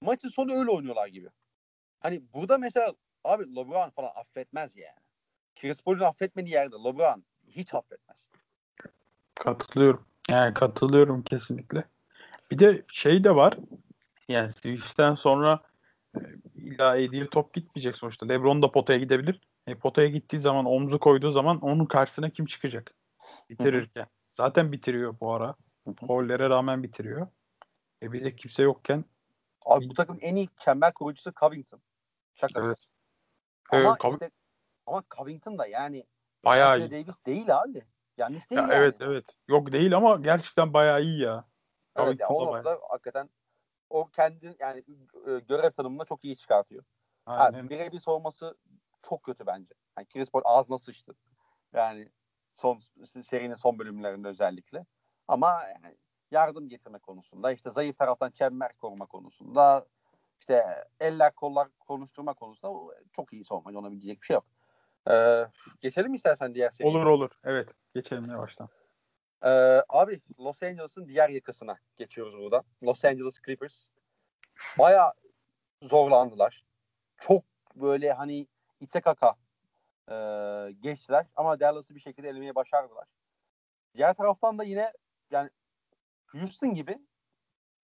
Maçın sonu öyle oynuyorlar gibi. Hani burada mesela abi LeBron falan affetmez yani. Chris Paul'un affetmediği yerde LeBron hiç affetmez. Katılıyorum. Yani katılıyorum kesinlikle. Bir de şey de var. Yani Switch'ten sonra e, illa AD'ye top gitmeyecek sonuçta. LeBron da potaya gidebilir. E, potaya gittiği zaman omzu koyduğu zaman onun karşısına kim çıkacak? Bitirirken. Hı-hı. Zaten bitiriyor bu ara. Hollere rağmen bitiriyor. E bir de kimse yokken. Abi bu takım en iyi çember kurucusu Covington. Şakası. Evet. Ama ee, işte, ama Covington da yani bayağı iyi. Davis değil abi. Yani değil ya yani. Evet evet. Yok değil ama gerçekten bayağı iyi ya. Evet ya, o noktada hakikaten o kendi yani e, görev tanımını çok iyi çıkartıyor. Aynen. birebir savunması çok kötü bence. Yani Chris Paul ağzına sıçtı. Yani son serinin son bölümlerinde özellikle. Ama yani yardım getirme konusunda, işte zayıf taraftan çember koruma konusunda, işte eller kollar konuşturma konusunda çok iyi savunmacı. Ona bir diyecek bir şey yok. Ee, geçelim istersen diğer seriye. Olur olur. Evet. Geçelim yavaştan. Ee, abi Los Angeles'ın diğer yakasına geçiyoruz burada. Los Angeles Clippers. Baya zorlandılar. Çok böyle hani ite kaka e, geçtiler ama Dallas'ı bir şekilde elemeye başardılar. Diğer taraftan da yine yani Houston gibi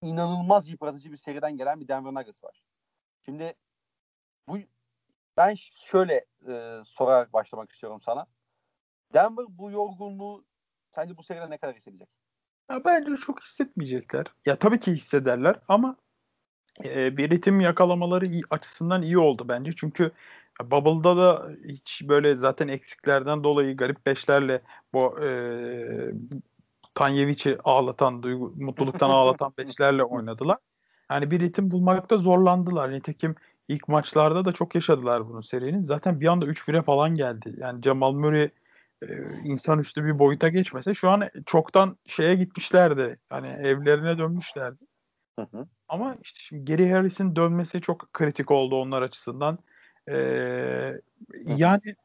inanılmaz yıpratıcı bir seriden gelen bir Denver Nuggets var. Şimdi bu ben şöyle e, sorarak başlamak istiyorum sana. Denver bu yorgunluğu sence bu seride ne kadar hissedecek? Ya bence çok hissetmeyecekler. Ya tabii ki hissederler ama e, bir ritim yakalamaları iyi, açısından iyi oldu bence. Çünkü Bubble'da da hiç böyle zaten eksiklerden dolayı garip beşlerle bu e, Tanyevic'i ağlatan, duygu, mutluluktan ağlatan beşlerle oynadılar. Yani bir ritim bulmakta zorlandılar. Nitekim ilk maçlarda da çok yaşadılar bunu serinin. Zaten bir anda 3-1'e falan geldi. Yani Jamal Murray e, insanüstü bir boyuta geçmese şu an çoktan şeye gitmişlerdi. Hani evlerine dönmüşlerdi. Hı hı. Ama işte şimdi Gary Harris'in dönmesi çok kritik oldu onlar açısından. Ee, yani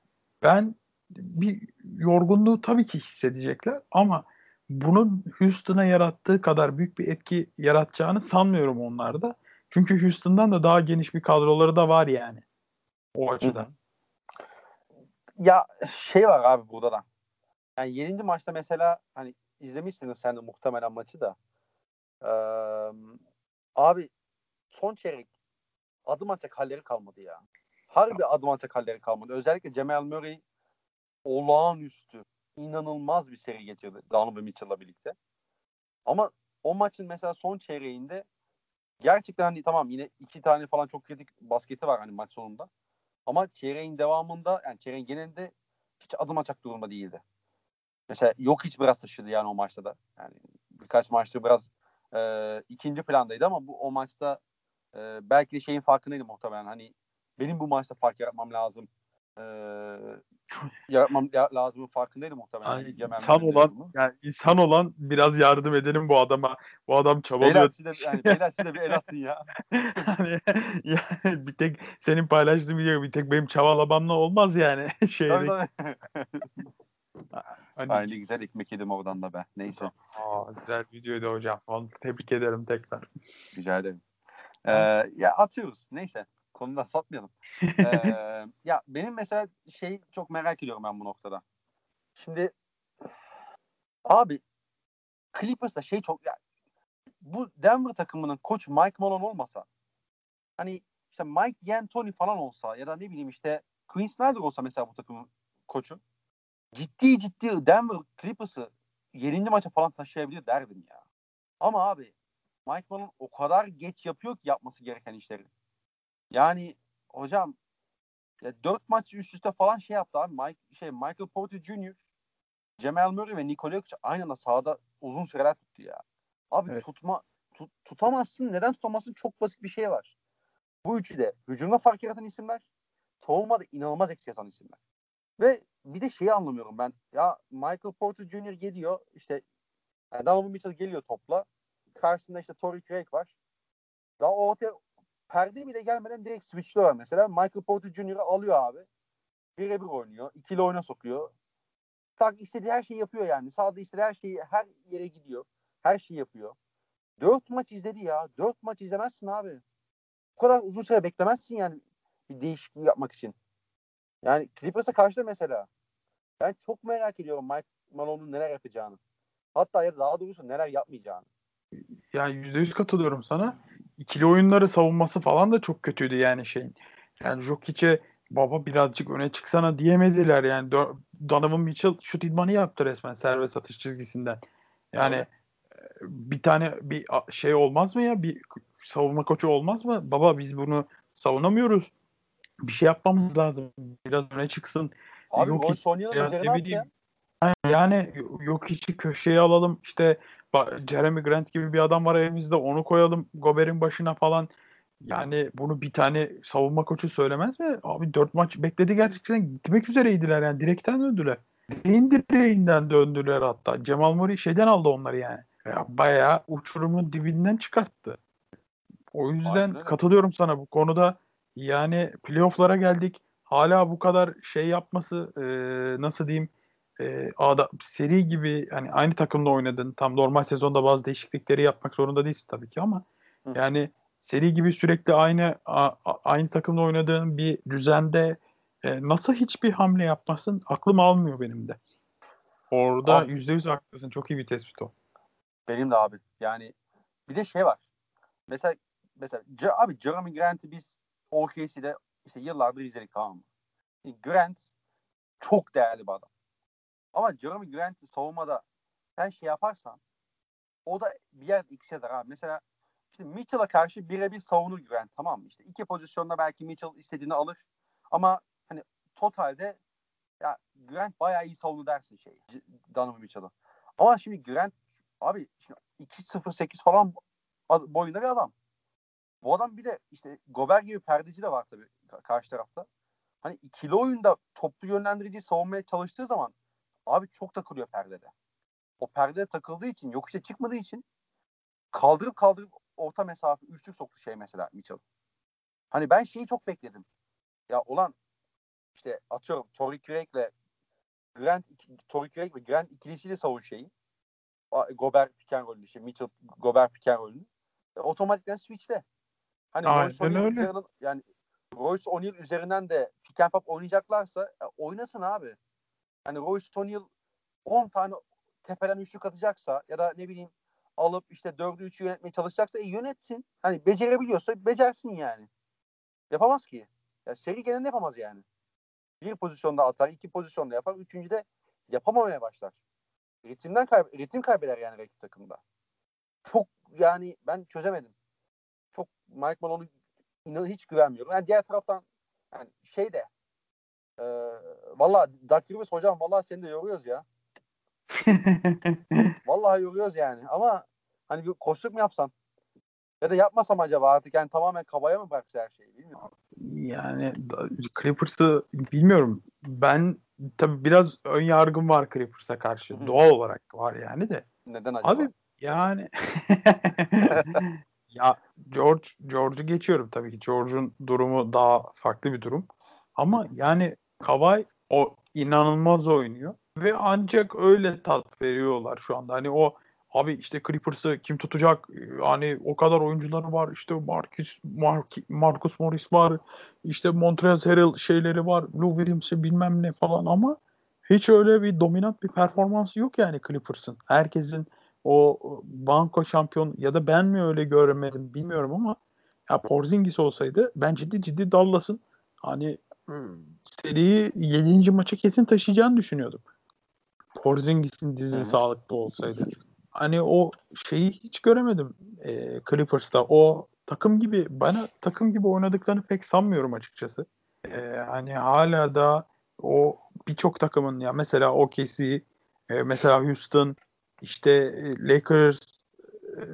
ben bir yorgunluğu tabii ki hissedecekler ama bunun Houston'a yarattığı kadar büyük bir etki yaratacağını sanmıyorum onlarda. Çünkü Houston'dan da daha geniş bir kadroları da var yani. O açıdan. Ya şey var abi burada da. Yani 7. maçta mesela hani izlemişsiniz sen de muhtemelen maçı da. Ee, abi son çeyrek adım atacak halleri kalmadı ya. Harbi adım atacak halleri kalmadı. Özellikle Cemal Murray olağanüstü inanılmaz bir seri geçirdi Donovan Mitchell'la birlikte. Ama o maçın mesela son çeyreğinde gerçekten hani tamam yine iki tane falan çok kritik basketi var hani maç sonunda. Ama çeyreğin devamında yani çeyreğin genelinde hiç adım açacak durumda değildi. Mesela yok hiç biraz taşıdı yani o maçta da. Yani birkaç maçta biraz e, ikinci plandaydı ama bu o maçta e, belki de şeyin farkındaydı muhtemelen. Hani benim bu maçta fark yaratmam lazım. E, yaratmam lazımın farkındaydı muhtemelen. Yani insan olan yani insan olan biraz yardım edelim bu adama. Bu adam çabalıyor. Beyler size, yani, beyler size bir el atın ya. yani, yani bir tek senin paylaştığın video bir tek benim çabalamamla olmaz yani. Şeyde. Tabii tabii. Hani... Aynı güzel ekmek yedim oradan da be. Neyse. Aa, güzel videoydu hocam. Vallahi tebrik ederim tekrar. Rica ederim. Ee, ya atıyoruz. Neyse. Konudan satmayalım. ee, ya benim mesela şey çok merak ediyorum ben bu noktada. Şimdi abi Clippers'ta şey çok ya, bu Denver takımının koç Mike Malone olmasa hani işte Mike D'Antoni falan olsa ya da ne bileyim işte Quinn Snyder olsa mesela bu takımın koçu ciddi ciddi Denver Clippers'ı 7. maça falan taşıyabilir derdim ya. Ama abi Mike Malone o kadar geç yapıyor ki yapması gereken işleri. Yani hocam ya 4 maç üst üste falan şey yaptı abi. Mike, şey, Michael Porter Jr. Jamal Murray ve Nikola Jokic aynı anda sahada uzun süreler tuttu ya. Abi evet. tutma tut, tutamazsın. Neden tutamazsın? Çok basit bir şey var. Bu üçü de hücumda fark yaratan isimler. Savunmada inanılmaz eksi yazan isimler. Ve bir de şeyi anlamıyorum ben. Ya Michael Porter Jr. geliyor işte yani Donovan Mitchell geliyor topla. Karşısında işte Torrey Craig var. Daha ortaya perde bile gelmeden direkt switchliyorlar mesela. Michael Porter Jr.'ı alıyor abi. Birebir oynuyor. ikili oyuna sokuyor. Tak istediği her şeyi yapıyor yani. Sağda istediği her şeyi her yere gidiyor. Her şeyi yapıyor. Dört maç izledi ya. Dört maç izlemezsin abi. Bu kadar uzun süre beklemezsin yani bir değişiklik yapmak için. Yani Clippers'a karşı da mesela ben çok merak ediyorum Mike Malone'un neler yapacağını. Hatta ya daha doğrusu neler yapmayacağını. Ya yüzde yüz katılıyorum sana. İkili oyunları savunması falan da çok kötüydü yani şeyin. Yani Jokic'e baba birazcık öne çıksana diyemediler yani. Donovan Mitchell şut idmanı yaptı resmen serbest atış çizgisinden. Yani evet. bir tane bir şey olmaz mı ya? Bir savunma koçu olmaz mı? Baba biz bunu savunamıyoruz. Bir şey yapmamız lazım. Biraz öne çıksın. Abi yok ya, üzerine ya. Yani yok hiç köşeye alalım. İşte Jeremy Grant gibi bir adam var elimizde onu koyalım Gober'in başına falan. Yani bunu bir tane savunma koçu söylemez mi? Abi dört maç bekledi gerçekten gitmek üzereydiler yani direkten döndüler. Direğin direğinden döndüler hatta. Cemal Murray şeyden aldı onları yani. Ya bayağı uçurumun dibinden çıkarttı. O yüzden Aynen. katılıyorum sana bu konuda. Yani playoff'lara geldik. Hala bu kadar şey yapması e, nasıl diyeyim e, ada, seri gibi hani aynı takımda oynadın. Tam normal sezonda bazı değişiklikleri yapmak zorunda değilsin tabii ki ama Hı. yani seri gibi sürekli aynı a, aynı takımda oynadığın bir düzende e, nasıl hiçbir hamle yapmasın aklım almıyor benim de. Orada yüzde yüz haklısın. Çok iyi bir tespit o. Benim de abi. Yani bir de şey var. Mesela mesela abi Jeremy Grant'ı biz OKC'de işte yıllardır izledik tamam mı? Grant çok değerli bir adam. Ama Jeremy Grant'i savunmada sen şey yaparsan o da bir yer eder abi. Mesela işte Mitchell'a karşı birebir savunur Grant tamam mı? İşte iki pozisyonda belki Mitchell istediğini alır. Ama hani totalde ya Grant bayağı iyi savunur dersin şey. Donovan Mitchell'a. Ama şimdi Grant abi şimdi 2-0-8 falan boyunda bir adam. Bu adam bir de işte Gober gibi perdeci de var tabii karşı tarafta. Hani ikili oyunda toplu yönlendirici savunmaya çalıştığı zaman abi çok takılıyor perdede. O perdede takıldığı için yokuşa çıkmadığı için kaldırıp kaldırıp orta mesafe üçlük soktu şey mesela Mitchell. Hani ben şeyi çok bekledim. Ya olan işte atıyorum Tory Craig'le Grant Tory Craig ve Grant ikilisiyle savun şeyi. Gober piken rolünü işte Mitchell Gober piken rolünü. E, otomatikten switch'te. Hani Aynen Royce. Üzerinden, yani Royce O'Neal üzerinden de pick and pop oynayacaklarsa e, oynasın abi. Hani Royce O'Neal 10 tane tepeden üçlük atacaksa ya da ne bileyim alıp işte 4'ü 3'ü yönetmeye çalışacaksa e, yönetsin. Hani becerebiliyorsa becersin yani. Yapamaz ki. Ya seri genelinde yapamaz yani. Bir pozisyonda atar, iki pozisyonda yapar, üçüncüde yapamamaya başlar. Ritimden kayb ritim kaybeder yani rakip takımda. Çok yani ben çözemedim. çok Mike Malone'u inan hiç güvenmiyorum. Yani diğer taraftan yani şey de e, valla Rivers hocam valla seni de yoruyoruz ya. Vallahi yoruyoruz yani ama hani bir koşluk mu yapsan? Ya da yapmasam acaba artık yani tamamen kabaya mı bıraksa her şeyi bilmiyorum. Yani Clippers'ı bilmiyorum. Ben tabii biraz ön yargım var Clippers'a karşı. Hı-hı. Doğal olarak var yani de. Neden acaba? Abi yani ya George George'u geçiyorum tabii ki. George'un durumu daha farklı bir durum. Ama yani Kawhi o inanılmaz oynuyor ve ancak öyle tat veriyorlar şu anda. Hani o abi işte Clippers'ı kim tutacak? Hani o kadar oyuncuları var. İşte Marcus, Mark, Marcus Morris var. İşte Montrezl Harrell şeyleri var. Lou Williams'ı bilmem ne falan ama hiç öyle bir dominant bir performansı yok yani Clippers'ın. Herkesin o banko şampiyon ya da ben mi öyle görmedim bilmiyorum ama ya Porzingis olsaydı ben ciddi ciddi Dallas'ın hani hmm. seriyi 7. maça kesin taşıyacağını düşünüyordum. Porzingis'in dizi Hı-hı. sağlıklı olsaydı. Hani o şeyi hiç göremedim e, Clippers'ta. O takım gibi bana takım gibi oynadıklarını pek sanmıyorum açıkçası. E, hani hala da o birçok takımın ya mesela OKC, e, mesela Houston, işte e, Lakers, e,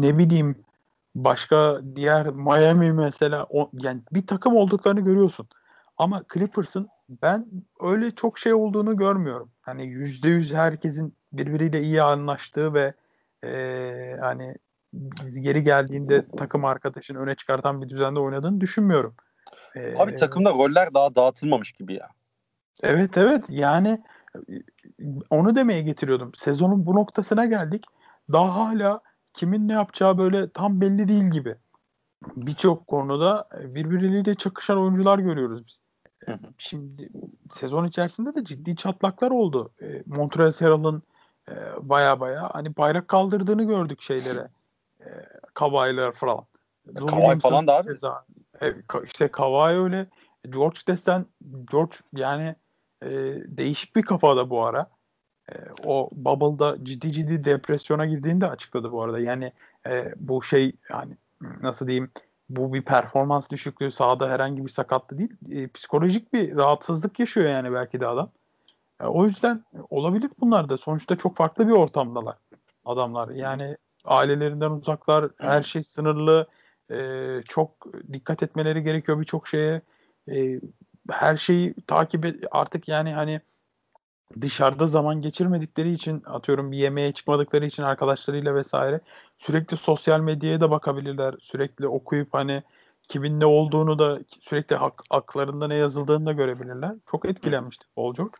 ne bileyim başka diğer Miami mesela o, yani bir takım olduklarını görüyorsun. Ama Clippers'ın ben öyle çok şey olduğunu görmüyorum. Hani yüzde yüz herkesin birbiriyle iyi anlaştığı ve e, hani geri geldiğinde takım arkadaşını öne çıkartan bir düzende oynadığını düşünmüyorum. Ee, Abi takımda roller daha dağıtılmamış gibi ya. Evet evet yani onu demeye getiriyordum. Sezonun bu noktasına geldik. Daha hala kimin ne yapacağı böyle tam belli değil gibi. Birçok konuda birbirleriyle çakışan oyuncular görüyoruz biz. Şimdi sezon içerisinde de ciddi çatlaklar oldu. E, Montrezl Harrell'ın e, baya baya hani bayrak kaldırdığını gördük şeylere. E, falan. Kavai falan da abi. Keza, e, işte Kavai öyle. George desen George yani e, değişik bir kafada bu ara. E, o Bubble'da ciddi ciddi depresyona girdiğini de açıkladı bu arada. Yani e, bu şey yani nasıl diyeyim bu bir performans düşüklüğü sahada herhangi bir sakatlı değil. E, psikolojik bir rahatsızlık yaşıyor yani belki de adam. E, o yüzden olabilir bunlar da. Sonuçta çok farklı bir ortamdalar adamlar. Yani ailelerinden uzaklar, her şey sınırlı. E, çok dikkat etmeleri gerekiyor birçok şeye. E, her şeyi takip et artık yani hani dışarıda zaman geçirmedikleri için atıyorum bir yemeğe çıkmadıkları için arkadaşlarıyla vesaire sürekli sosyal medyaya da bakabilirler. Sürekli okuyup hani kimin ne olduğunu da sürekli hak, haklarında ne yazıldığını da görebilirler. Çok etkilenmiştik Paul George.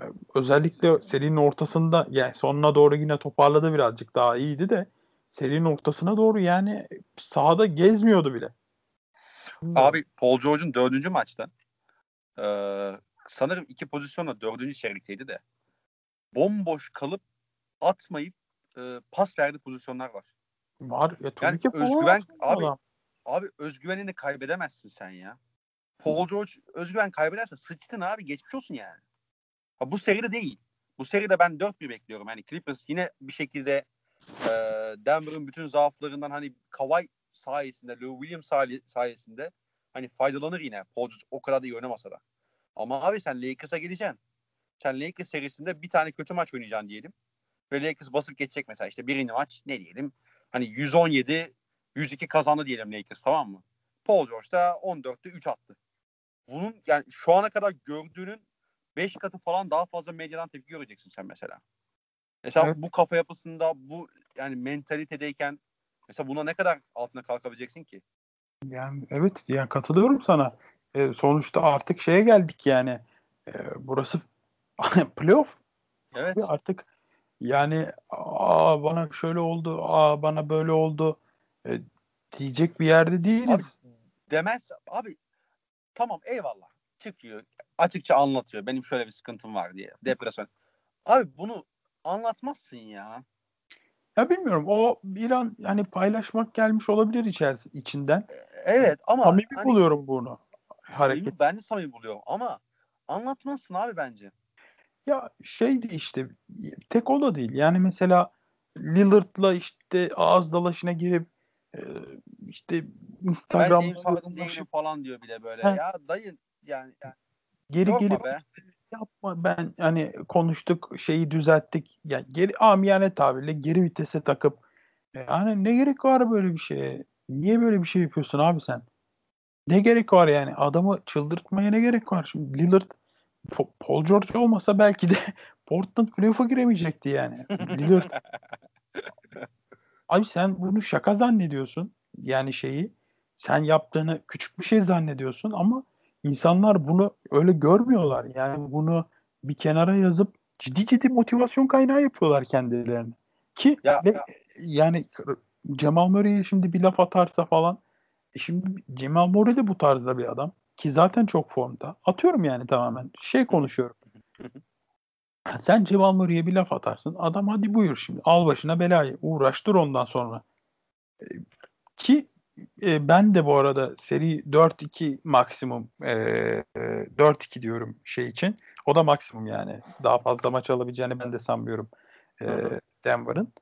Ee, özellikle serinin ortasında yani sonuna doğru yine toparladı birazcık daha iyiydi de serinin ortasına doğru yani sahada gezmiyordu bile. Abi Paul George'un dördüncü maçta e, sanırım iki pozisyonla dördüncü çeyrekteydi de bomboş kalıp atmayıp e, pas verdiği pozisyonlar var. Var. Ya, yani özgüven abi adam. abi özgüvenini kaybedemezsin sen ya. Paul George özgüven kaybederse sıçtın abi geçmiş olsun yani. Ha, bu seride değil. Bu seride ben 4-1 bekliyorum. Yani Clippers yine bir şekilde e, Denver'ın bütün zaaflarından hani Kawhi sayesinde, Lou Williams sayesinde hani faydalanır yine. Paul George o kadar da iyi oynamasa da. Ama abi sen Lakers'a gideceksin. Sen Lakers serisinde bir tane kötü maç oynayacaksın diyelim. Ve Lakers basıp geçecek mesela işte birinci maç ne diyelim. Hani 117 102 kazandı diyelim Lakers tamam mı? Paul George da 14'te 3 attı. Bunun yani şu ana kadar gördüğünün 5 katı falan daha fazla medyadan tepki göreceksin sen mesela. Mesela evet. bu kafa yapısında bu yani mentalitedeyken mesela buna ne kadar altına kalkabileceksin ki? Yani evet yani katılıyorum sana. E, sonuçta artık şeye geldik yani. E, burası playoff. Evet. Artık yani aa bana şöyle oldu, aa bana böyle oldu e, diyecek bir yerde değiliz. Abi, demez abi tamam eyvallah çıkıyor açıkça anlatıyor benim şöyle bir sıkıntım var diye depresyon. Abi bunu anlatmazsın ya. Ya bilmiyorum o bir an hani paylaşmak gelmiş olabilir içerisinde içinden. Evet ama samimi hani, buluyorum bunu hareket. Ben de samimi buluyorum ama anlatmazsın abi bence. Ya şeydi işte tek o da değil. Yani mesela Lillard'la işte ağız dalaşına girip e, işte Instagram ben James Harden değilim falan diyor bile böyle. He. Ya dayı yani, yani geri gelip be. yapma ben hani konuştuk şeyi düzelttik. Yani geri amiyane tabirle geri vitese takıp yani ne gerek var böyle bir şeye? Niye böyle bir şey yapıyorsun abi sen? Ne gerek var yani? Adamı çıldırtmaya ne gerek var? Şimdi Lillard Paul George olmasa belki de Portland playoff'a giremeyecekti yani. Lillard Abi sen bunu şaka zannediyorsun. Yani şeyi sen yaptığını küçük bir şey zannediyorsun ama insanlar bunu öyle görmüyorlar. Yani bunu bir kenara yazıp ciddi ciddi motivasyon kaynağı yapıyorlar kendilerini. Ki ya, ve, ya. yani Cemal Murray'e şimdi bir laf atarsa falan şimdi Cemal Murray de bu tarzda bir adam ki zaten çok formda. Atıyorum yani tamamen. Şey konuşuyorum. Sen Cemal Murray'e bir laf atarsın. Adam hadi buyur şimdi. Al başına belayı. Uğraştır ondan sonra. E, ki e, ben de bu arada seri 4-2 maksimum e, 4-2 diyorum şey için. O da maksimum yani. Daha fazla maç alabileceğini ben de sanmıyorum e, Denver'ın.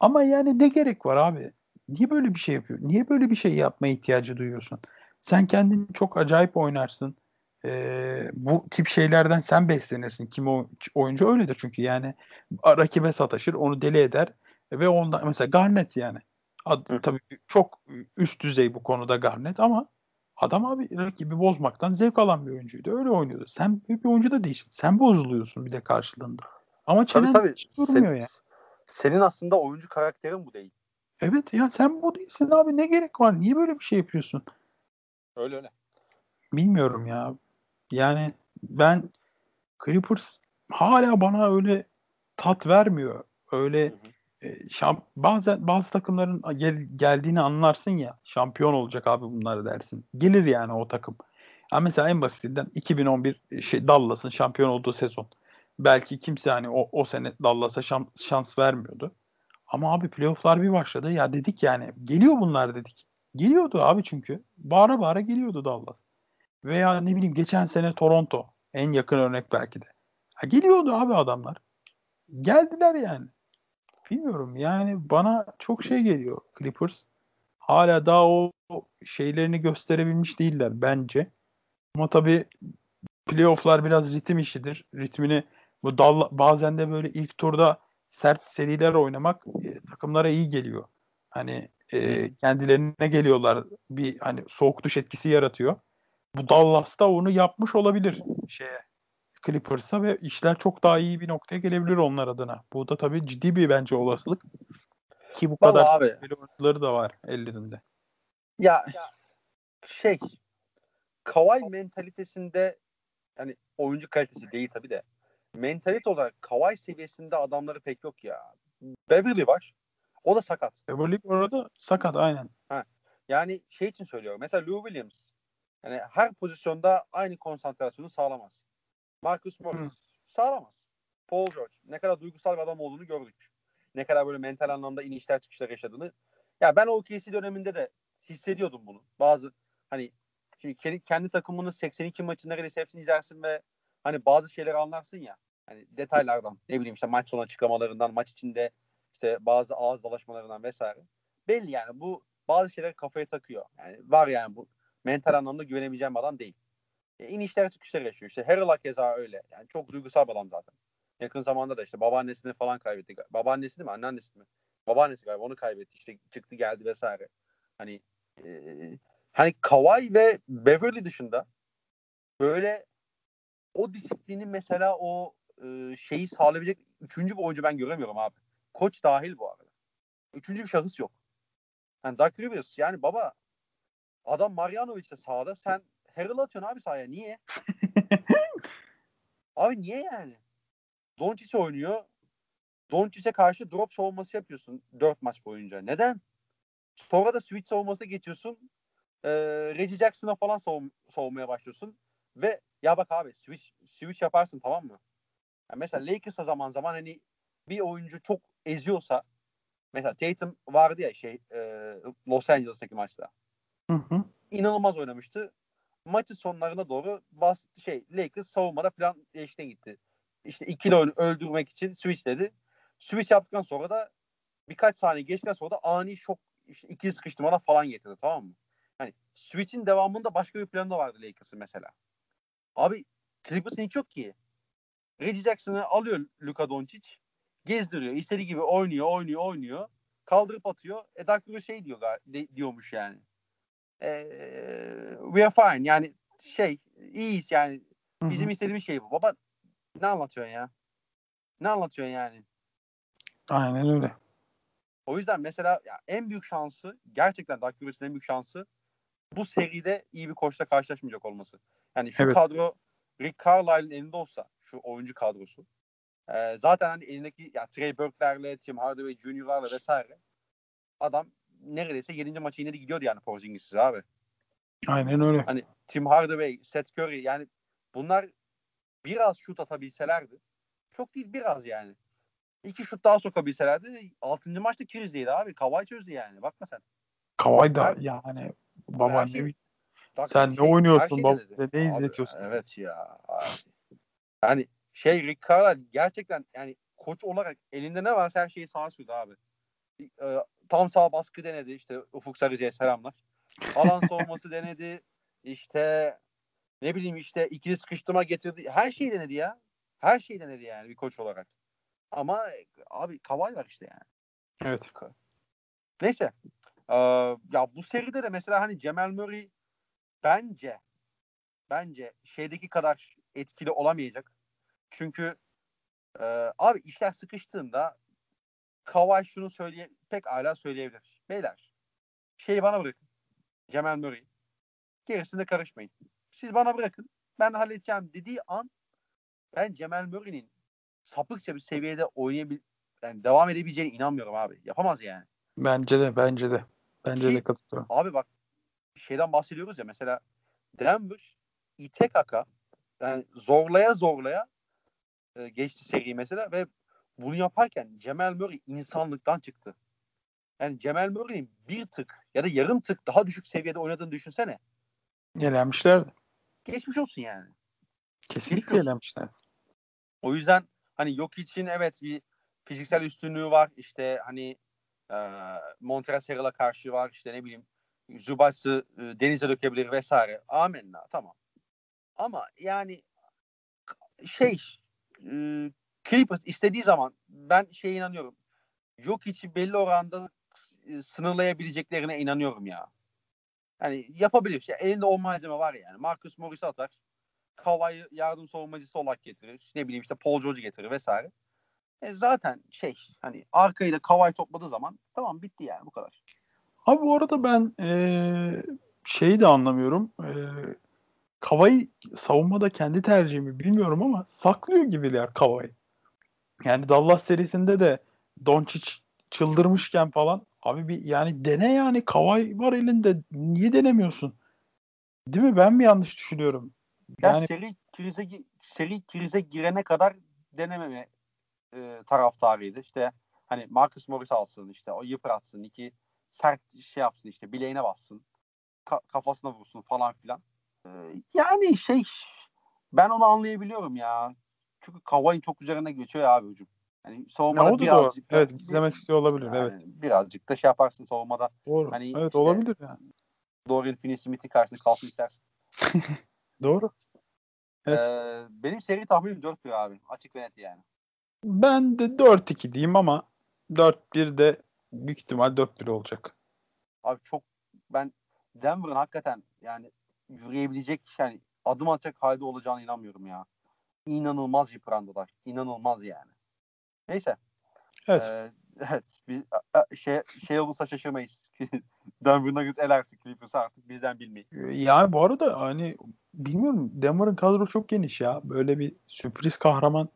Ama yani ne gerek var abi? Niye böyle bir şey yapıyor? Niye böyle bir şey yapmaya ihtiyacı duyuyorsun? Sen kendini çok acayip oynarsın. Ee, bu tip şeylerden sen beslenirsin. Kim o oyuncu öyledir çünkü yani rakibe sataşır, onu deli eder ve ondan mesela Garnet yani. Ad, tabii çok üst düzey bu konuda Garnet ama adam abi rakibi bozmaktan zevk alan bir oyuncuydu. Öyle oynuyordu. Sen bir oyuncu da değilsin. Sen bozuluyorsun bir de karşılığında. Ama çenen tabii, tabii. durmuyor Sen, yani. Senin aslında oyuncu karakterin bu değil. Evet ya sen bu değilsin abi ne gerek var? Niye böyle bir şey yapıyorsun? Öyle öyle. Bilmiyorum ya. Yani ben Clippers hala bana öyle tat vermiyor. Öyle hı hı. E, şamp bazen bazı takımların gel, geldiğini anlarsın ya. Şampiyon olacak abi bunları dersin. Gelir yani o takım. Ya mesela en basitinden 2011 şey Dallas'ın şampiyon olduğu sezon. Belki kimse hani o, o sene Dallas'a şans, şans vermiyordu. Ama abi playofflar bir başladı. Ya dedik yani geliyor bunlar dedik. Geliyordu abi çünkü. Bağıra bağıra geliyordu Dallas. Veya ne bileyim geçen sene Toronto. En yakın örnek belki de. Ha, geliyordu abi adamlar. Geldiler yani. Bilmiyorum yani bana çok şey geliyor Clippers. Hala daha o şeylerini gösterebilmiş değiller bence. Ama tabii playofflar biraz ritim işidir. Ritmini bu dalla, bazen de böyle ilk turda sert seriler oynamak e, takımlara iyi geliyor. Hani e, kendilerine geliyorlar. Bir hani soğuk duş etkisi yaratıyor. Bu Dallas'ta onu yapmış olabilir şeye Clippers'a ve işler çok daha iyi bir noktaya gelebilir onlar adına. Bu da tabii ciddi bir bence olasılık. Ki bu Vallahi kadar abi. oyuncuları da var ellerinde. Ya şey Kawhi mentalitesinde hani oyuncu kalitesi değil tabii de mentalite olarak Kawhi seviyesinde adamları pek yok ya. Beverly var. O da sakat. Beverly orada sakat aynen. Ha. Yani şey için söylüyorum. Mesela Lou Williams yani her pozisyonda aynı konsantrasyonu sağlamaz. Marcus Morris Hı. sağlamaz. Paul George ne kadar duygusal bir adam olduğunu gördük. Ne kadar böyle mental anlamda inişler çıkışlar yaşadığını. Ya ben o OKC döneminde de hissediyordum bunu. Bazı hani şimdi kendi, kendi takımının 82 maçın neredeyse hepsini izlersin ve hani bazı şeyleri anlarsın ya. Hani detaylardan ne bileyim işte maç sonu açıklamalarından maç içinde işte bazı ağız dalaşmalarından vesaire. Belli yani bu bazı şeyler kafaya takıyor. Yani var yani bu mental anlamda güvenebileceğim adam değil. E, inişler çıkışlar yaşıyor. İşte Harrell'a keza öyle. Yani çok duygusal adam zaten. Yakın zamanda da işte babaannesini falan kaybetti. Babaannesi değil mi? Anneannesi mi? Babaannesi galiba onu kaybetti. İşte çıktı geldi vesaire. Hani e, hani Kawhi ve Beverly dışında böyle o disiplini mesela o e, şeyi sağlayabilecek üçüncü bir oyuncu ben göremiyorum abi. Koç dahil bu arada. Üçüncü bir şahıs yok. Yani Doug Rivers yani baba adam Marjanovic de sağda sen Harrell atıyorsun abi sahaya. Niye? abi niye yani? Doncic oynuyor. Doncic'e karşı drop savunması yapıyorsun dört maç boyunca. Neden? Sonra da switch savunması geçiyorsun. Ee, Reggie Jackson'a falan savun savunmaya başlıyorsun. Ve ya bak abi switch, switch yaparsın tamam mı? Yani mesela Lakers'a zaman zaman hani bir oyuncu çok eziyorsa mesela Tatum vardı ya şey e, Los Angeles'taki maçta. Hı hı. İnanılmaz oynamıştı. Maçın sonlarına doğru bas şey Lakers savunmada plan değişten gitti. İşte ikili öldürmek için switch dedi. Switch yaptıktan sonra da birkaç saniye geçtikten sonra da ani şok işte ikili sıkıştırmalar falan getirdi tamam mı? Hani switch'in devamında başka bir planı da vardı Lakers'ın mesela. Abi Clippers'ın hiç yok ki. Reggie Jackson'ı alıyor Luka Doncic. Gezdiriyor. İstediği gibi oynuyor, oynuyor, oynuyor. Kaldırıp atıyor. E Dark şey diyor de, diyormuş yani. E, we are fine. Yani şey iyiyiz yani. Bizim istediğimiz şey bu. Baba ne anlatıyorsun ya? Ne anlatıyorsun yani? Aynen öyle. O yüzden mesela en büyük şansı gerçekten Dark Rivers'ın en büyük şansı bu seride iyi bir koçla karşılaşmayacak olması. Yani şu evet. kadro Rick Carlisle'ın elinde olsa şu oyuncu kadrosu e, zaten hani elindeki ya Trey Burke'lerle, Tim Hardaway Junior'larla vesaire adam neredeyse 7. maçı yine de gidiyordu yani Porzingis'siz abi. Aynen öyle. Hani Tim Hardaway, Seth Curry yani bunlar biraz şut atabilselerdi çok değil biraz yani. İki şut daha sokabilselerdi 6. maçta krizdeydi abi. Kavay çözdü yani. Bakma sen. Kavay da yani baba ne bak, sen şey, ne oynuyorsun baba ne abi, izletiyorsun? Evet ya. Abi. Yani şey Rick Carlisle gerçekten yani koç olarak elinde ne varsa her şeyi sağa sürdü abi. Ee, tam sağ baskı denedi işte Ufuk Sarıcı'ya selamlar. Alan savunması denedi. İşte ne bileyim işte ikili sıkıştırma getirdi. Her şeyi denedi ya. Her şeyi denedi yani bir koç olarak. Ama abi Kavay var işte yani. Evet. Neyse. Ee, ya bu seride de mesela hani Cemal Murray bence bence şeydeki kadar etkili olamayacak. Çünkü e, abi işler sıkıştığında Kavay şunu söyleye pek hala söyleyebilir. Beyler şeyi bana bırakın. Cemal Murray. Gerisinde karışmayın. Siz bana bırakın. Ben halledeceğim dediği an ben Cemal Murray'nin sapıkça bir seviyede oynayabil yani devam edebileceğine inanmıyorum abi. Yapamaz yani. Bence de bence de. Bence Ki, de katılıyorum. Abi bak şeyden bahsediyoruz ya mesela Denver ite kaka yani zorlaya zorlaya e, geçti seri mesela ve bunu yaparken Cemal Murray insanlıktan çıktı. Yani Cemal Murray'in bir tık ya da yarım tık daha düşük seviyede oynadığını düşünsene. Elenmişlerdi. Geçmiş olsun yani. Kesinlikle elenmişler. O yüzden hani yok için evet bir fiziksel üstünlüğü var. İşte hani e, Montrezl karşı var. İşte ne bileyim Zubac'ı e, denize dökebilir vesaire. Amenna tamam. Ama yani şey e, Clippers istediği zaman ben şeye inanıyorum. Yok içi belli oranda sınırlayabileceklerine inanıyorum ya. Yani yapabilir. Ya, elinde o malzeme var yani. Marcus Morris atar. Kavay'ı yardım savunmacısı olarak getirir. Ne bileyim işte Paul George getirir vesaire. E zaten şey hani arkayı da Kavay topladığı zaman tamam bitti yani bu kadar. Abi bu arada ben ee, şeyi de anlamıyorum. E, Kavay savunmada kendi tercihimi bilmiyorum ama saklıyor gibiler Kavay. Yani Dallas serisinde de Doncic çıldırmışken falan abi bir yani dene yani Kavay var elinde niye denemiyorsun? Değil mi? Ben mi yanlış düşünüyorum? Yani, ya seri krize seri krize girene kadar denememe e, taraftarıydı. İşte hani Marcus Morris alsın işte o yıpratsın iki sert şey yapsın işte bileğine bassın ka- kafasına vursun falan filan. E, yani şey ben onu anlayabiliyorum ya. Çünkü Kavai'nin çok üzerine geçiyor ya abi hücum. Yani savunmada ya birazcık da, evet izlemek istiyor olabilir yani evet. Birazcık da şey yaparsın savunmada. Doğru. Hani evet işte, olabilir yani. Dorian Finney-Smith'in karşısında kalsın istersin. Doğru. Evet. Ee, benim seri tahminim 4-1 abi. Açık ve net yani. Ben de 4-2 diyeyim ama 4-1 de büyük ihtimal 4-1 olacak. Abi çok ben Denver'ın hakikaten yani yürüyebilecek yani adım atacak halde olacağını inanmıyorum ya. İnanılmaz yıprandılar. İnanılmaz yani. Neyse. Evet. Ee, evet. Biz, şey, şey olursa şaşırmayız. Denver Nuggets elerse Clippers'ı artık bizden bilmeyin. Yani bu arada hani bilmiyorum Denver'ın kadro çok geniş ya. Böyle bir sürpriz kahraman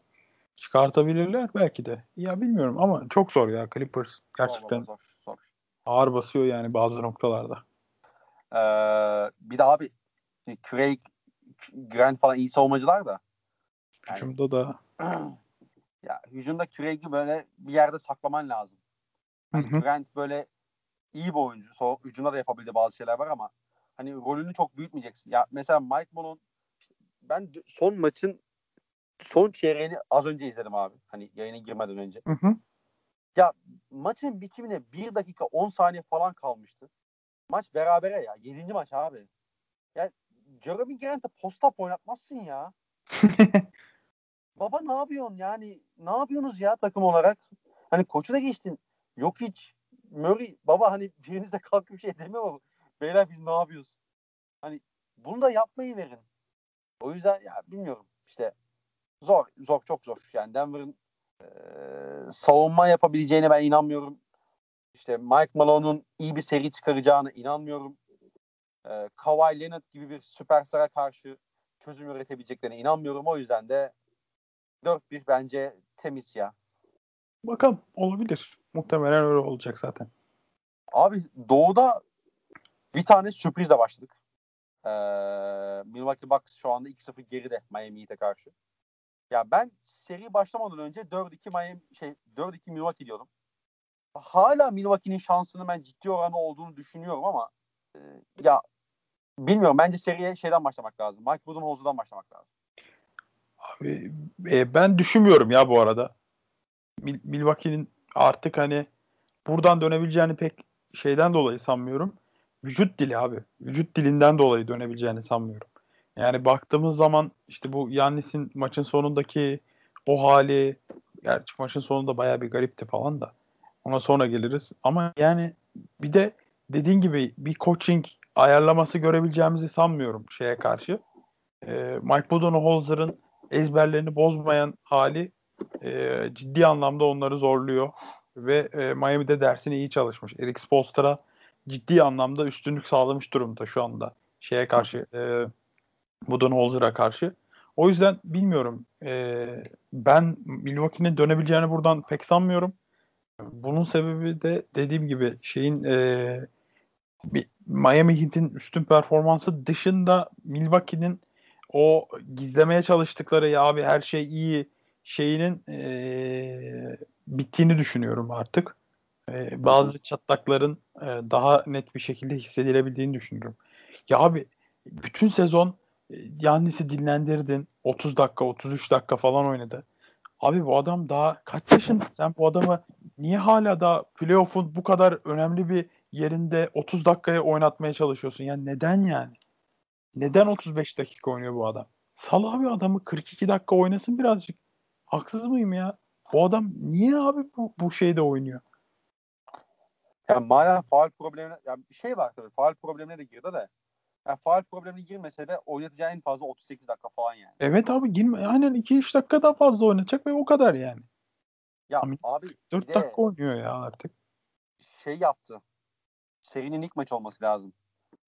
çıkartabilirler belki de. Ya bilmiyorum ama çok zor ya Clippers gerçekten. Zor, zor. Ağır basıyor yani bazı noktalarda. Ee, bir de abi Craig Grant falan iyi savunmacılar da. Yani, Hücumda da. ya hücumda Craig'i böyle bir yerde saklaman lazım. Yani Grant böyle iyi bir oyuncu. So, hücumda da yapabildiği bazı şeyler var ama hani rolünü çok büyütmeyeceksin. Ya mesela Mike Malone ben son maçın son çeyreğini az önce izledim abi. Hani yayına girmeden önce. Hı hı. Ya maçın bitimine 1 dakika 10 saniye falan kalmıştı. Maç berabere ya. 7. maç abi. Ya Jeremy Grant'e posta oynatmazsın ya. Baba ne yapıyorsun yani? Ne yapıyorsunuz ya takım olarak? Hani koçu da geçtin. Yok hiç. Murray baba hani birinize kalkıp bir şey demiyor mu? Beyler biz ne yapıyoruz? Hani bunu da yapmayı verin. O yüzden ya bilmiyorum. İşte zor. Zor çok zor. Yani Denver'ın e, savunma yapabileceğine ben inanmıyorum. İşte Mike Malone'un iyi bir seri çıkaracağına inanmıyorum. E, Kawhi Leonard gibi bir süperstara karşı çözüm üretebileceklerine inanmıyorum. O yüzden de 4-1 bence temiz ya. Bakalım olabilir. Muhtemelen öyle olacak zaten. Abi Doğu'da bir tane sürprizle başladık. Ee, Milwaukee Bucks şu anda 2-0 geride Miami Heat'e karşı. Ya ben seri başlamadan önce 4-2 Miami şey 4-2 Milwaukee diyordum. Hala Milwaukee'nin şansını ben ciddi oranı olduğunu düşünüyorum ama e, ya bilmiyorum bence seriye şeyden başlamak lazım. Mike Budenholzer'dan başlamak lazım. Abi e, ben düşünmüyorum ya bu arada. Mil- Milwaukee'nin artık hani buradan dönebileceğini pek şeyden dolayı sanmıyorum. Vücut dili abi. Vücut dilinden dolayı dönebileceğini sanmıyorum. Yani baktığımız zaman işte bu Yannis'in maçın sonundaki o hali gerçi maçın sonunda bayağı bir garipti falan da. Ona sonra geliriz. Ama yani bir de dediğin gibi bir coaching ayarlaması görebileceğimizi sanmıyorum şeye karşı. Ee, Mike Budenholzer'ın ezberlerini bozmayan hali e, ciddi anlamda onları zorluyor ve e, Miami'de dersini iyi çalışmış. Eric Spoelstra ciddi anlamda üstünlük sağlamış durumda şu anda şeye karşı e, Budenholzer'a karşı. O yüzden bilmiyorum. E, ben Milwaukee'nin dönebileceğini buradan pek sanmıyorum. Bunun sebebi de dediğim gibi şeyin e, Miami Heat'in üstün performansı dışında Milwaukee'nin o gizlemeye çalıştıkları ya abi her şey iyi şeyinin e, bittiğini düşünüyorum artık. E, bazı çatlakların e, daha net bir şekilde hissedilebildiğini düşünüyorum. Ya abi bütün sezon Yannis'i dinlendirdin. 30 dakika, 33 dakika falan oynadı. Abi bu adam daha kaç yaşında? Sen bu adamı niye hala da playoff'un bu kadar önemli bir yerinde 30 dakikaya oynatmaya çalışıyorsun? Yani neden yani? Neden 35 dakika oynuyor bu adam? Sal abi adamı 42 dakika oynasın birazcık. Haksız mıyım ya? Bu adam niye abi bu, bu şeyde oynuyor? Yani madem faal problemine yani bir şey var tabii faal problemine de girdi de yani faal problemine girmese de oynatacağı en fazla 38 dakika falan yani. Evet abi girme. Aynen 2-3 dakika daha fazla oynayacak ve o kadar yani. Ya Ama abi 4 dakika oynuyor ya artık. Şey yaptı. Serinin ilk maç olması lazım.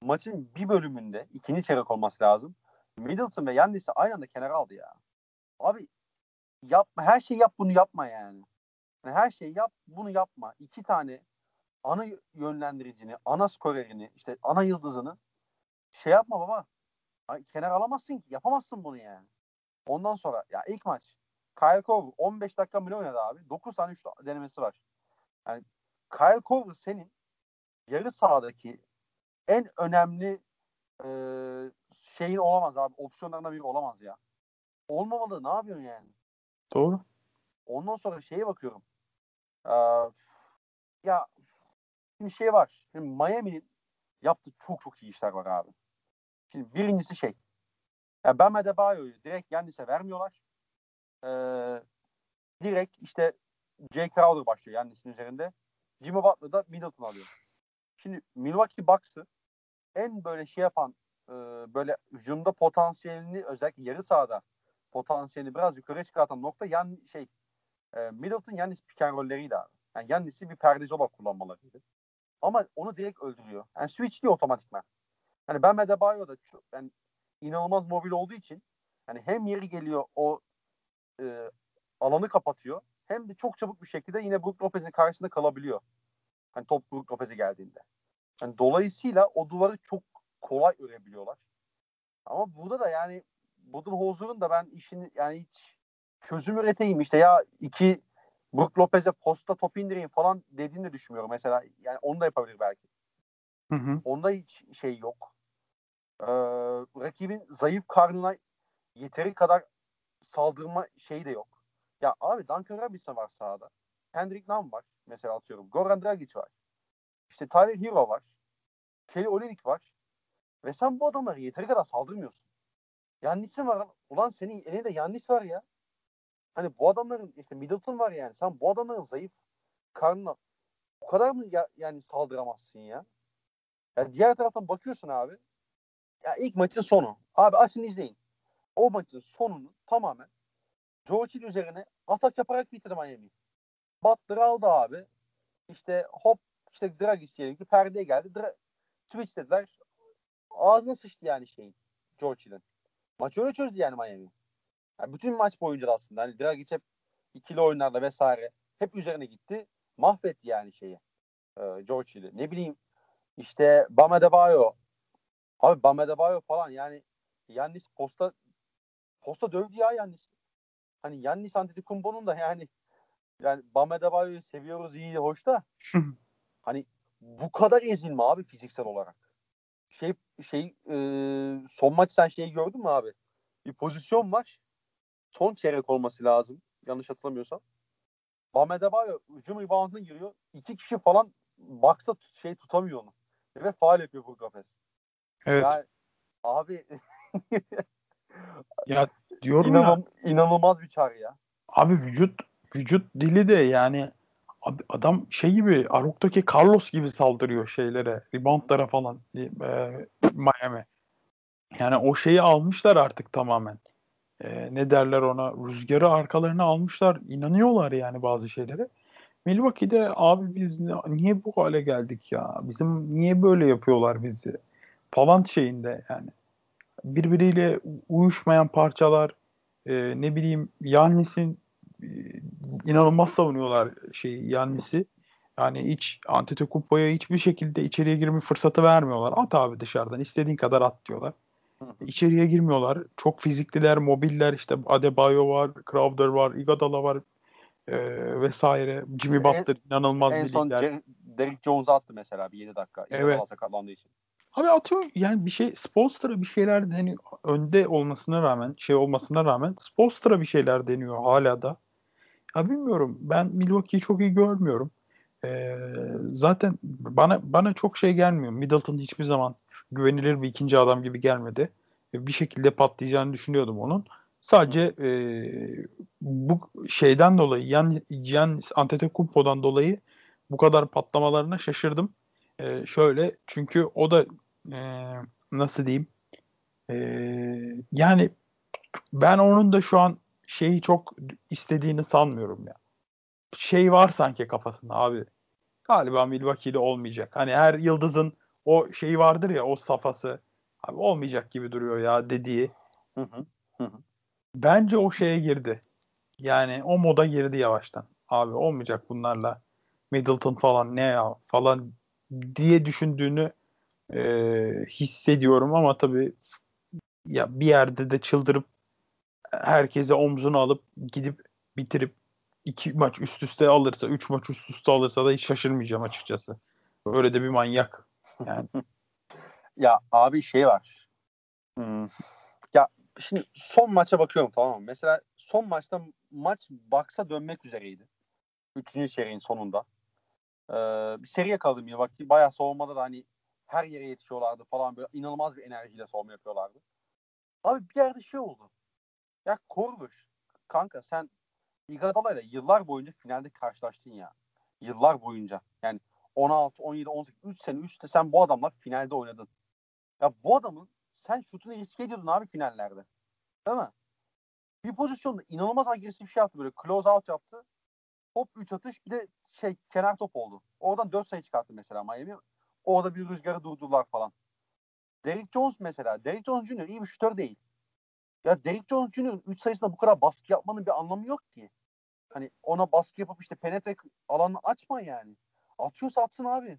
Maçın bir bölümünde ikinci çeyrek olması lazım. Middleton ve Yannis'i aynı anda kenara aldı ya. Abi yapma her şeyi yap bunu yapma yani. yani her şeyi yap bunu yapma. İki tane ana yönlendiricini, ana skorerini, işte ana yıldızını şey yapma baba. Kenar alamazsın ki. Yapamazsın bunu yani. Ondan sonra ya ilk maç Kyle Korver 15 dakika mı oynadı abi? 9 tane 3 denemesi var. Yani Kyle Korver senin yarı sahadaki en önemli e, şeyin olamaz abi. Opsiyonlarından biri olamaz ya. Olmamalı. Ne yapıyorsun yani? Doğru. Ondan sonra şeye bakıyorum. Ee, ya Şimdi şey var. Şimdi Miami'nin yaptığı çok çok iyi işler var abi. Şimdi birincisi şey. Ya Ben Adebayo'yu direkt Yannis'e vermiyorlar. Ee, direkt işte Jay Crowder başlıyor Yannis'in üzerinde. Jimmy Butler da Middleton alıyor. Şimdi Milwaukee Bucks'ı en böyle şey yapan e, böyle hücumda potansiyelini özellikle yarı sahada potansiyelini biraz yukarı çıkartan nokta yan şey e, Middleton Yannis pick and roll'leriydi abi. Yani Yannis'i bir perdeci olarak kullanmalarıydı. Ama onu direkt öldürüyor. Yani switchliyor otomatikman. Hani ben Medebayo da çok, yani inanılmaz mobil olduğu için hani hem yeri geliyor o e, alanı kapatıyor hem de çok çabuk bir şekilde yine Brook Lopez'in karşısında kalabiliyor. Hani top Brook Lopez'e geldiğinde. Yani dolayısıyla o duvarı çok kolay örebiliyorlar. Ama burada da yani Budenholzer'ın da ben işini yani hiç çözüm üreteyim işte ya iki Brook Lopez'e posta top indireyim falan dediğini de düşünmüyorum. Mesela yani onu da yapabilir belki. Hı hı. Onda hiç şey yok. Ee, rakibin zayıf karnına yeteri kadar saldırma şeyi de yok. Ya abi Duncan Robinson var sahada. Kendrick Nunn var. mesela atıyorum. Goran Dragic var. İşte Tyler Hero var. Kelly Olynyk var. Ve sen bu adamları yeteri kadar saldırmıyorsun. Yannis'in var. Ulan senin elinde Yannis var ya. Hani bu adamların işte Middleton var yani. Sen bu adamların zayıf karnına o kadar mı ya, yani saldıramazsın ya? ya? Diğer taraftan bakıyorsun abi. Ya ilk maçın sonu. Abi açın izleyin. O maçın sonunu tamamen Hill üzerine atak yaparak bitirdi Miami. Butler aldı abi. İşte hop işte Dragis diyelim ki perdeye geldi. Dra- switch dediler. Ağzına sıçtı yani şeyin. George Hill'in. Maç öyle çözdü yani Miami. Yani bütün maç boyunca da aslında hani Dragic hep ikili oyunlarda vesaire hep üzerine gitti. Mahvetti yani şeyi. E, George Hill'i. Ne bileyim işte Bam Adebayo. Abi Bam Adebayo falan yani Yannis posta posta dövdü ya Yannis. Hani Yannis Antetokounmpo'nun da yani yani Bam Adebayo'yu seviyoruz iyi hoş da hani bu kadar ezilme abi fiziksel olarak. Şey şey e, son maç sen şeyi gördün mü abi? Bir pozisyon var. Son çeyrek olması lazım. Yanlış hatırlamıyorsam. Bam Adebayo hücum reboundına giriyor. İki kişi falan baksa şey tutamıyor onu. Ve faal yapıyor bu kafes. Evet. Yani, abi ya diyorum İnanam, ya. inanılmaz bir çağrı ya. Abi vücut vücut dili de yani adam şey gibi Aruk'taki Carlos gibi saldırıyor şeylere, reboundlara falan e, Miami. Yani o şeyi almışlar artık tamamen. E, ne derler ona? Rüzgarı arkalarına almışlar. İnanıyorlar yani bazı şeylere. Milwaukee'de abi biz niye bu hale geldik ya? Bizim niye böyle yapıyorlar bizi? Falan şeyinde yani. Birbiriyle uyuşmayan parçalar e, ne bileyim Yannis'in e, inanılmaz savunuyorlar şey Yannis'i. Yani hiç Antetokounmpo'ya hiçbir şekilde içeriye girme fırsatı vermiyorlar. At abi dışarıdan istediğin kadar at diyorlar. İçeriye girmiyorlar. Çok fizikliler, mobiller işte Adebayo var, Crowder var, Iguodala var e, vesaire. Jimmy Butler en, inanılmaz en son lider. Derek Jones'a attı mesela bir 7 dakika. Evet. sakatlandığı için. Abi atıyor yani bir şey Spolstra bir şeyler hani önde olmasına rağmen şey olmasına rağmen Spolstra bir şeyler deniyor hala da. Ya bilmiyorum ben Milwaukee'yi çok iyi görmüyorum. Ee, zaten bana bana çok şey gelmiyor. Middleton hiçbir zaman güvenilir bir ikinci adam gibi gelmedi. Bir şekilde patlayacağını düşünüyordum onun. Sadece e, bu şeyden dolayı yan Gian Antetokounmpo'dan dolayı bu kadar patlamalarına şaşırdım. E, şöyle çünkü o da e, nasıl diyeyim e, yani ben onun da şu an şeyi çok istediğini sanmıyorum ya. Şey var sanki kafasında abi. Galiba Milwaukee'de olmayacak. Hani her yıldızın o şeyi vardır ya o safhası. Abi olmayacak gibi duruyor ya dediği. Hı hı. Hı hı. Bence o şeye girdi. Yani o moda girdi yavaştan. Abi olmayacak bunlarla. Middleton falan ne ya falan diye düşündüğünü e, hissediyorum ama tabii ya bir yerde de çıldırıp herkese omzunu alıp gidip bitirip iki maç üst üste alırsa, üç maç üst üste alırsa da hiç şaşırmayacağım açıkçası. Öyle de bir manyak. Yani. ya abi şey var. Hmm. Ya şimdi son maça bakıyorum tamam mı? Mesela son maçta maç baksa dönmek üzereydi. Üçüncü serinin sonunda. Ee, bir seri yakaladım Milwaukee. Bayağı savunmada da hani her yere yetişiyorlardı falan böyle inanılmaz bir enerjiyle savunma yapıyorlardı. Abi bir yerde şey oldu. Ya Korver kanka sen Iguodala ile yıllar boyunca finalde karşılaştın ya. Yıllar boyunca. Yani 16, 17, 18, 3 sene üstte sen bu adamla finalde oynadın. Ya bu adamın sen şutunu riske ediyordun abi finallerde. Değil mi? Bir pozisyonda inanılmaz agresif bir şey yaptı böyle. Close out yaptı. Hop 3 atış bir de şey kenar top oldu. Oradan 4 sayı çıkarttı mesela Miami. Orada bir rüzgarı durdular falan. Derrick Jones mesela. Derrick Jones Jr. iyi bir şutör değil. Ya Derrick Jones Jr.'ın 3 sayısında bu kadar baskı yapmanın bir anlamı yok ki. Hani ona baskı yapıp işte penetre alanını açma yani. Atıyorsa atsın abi.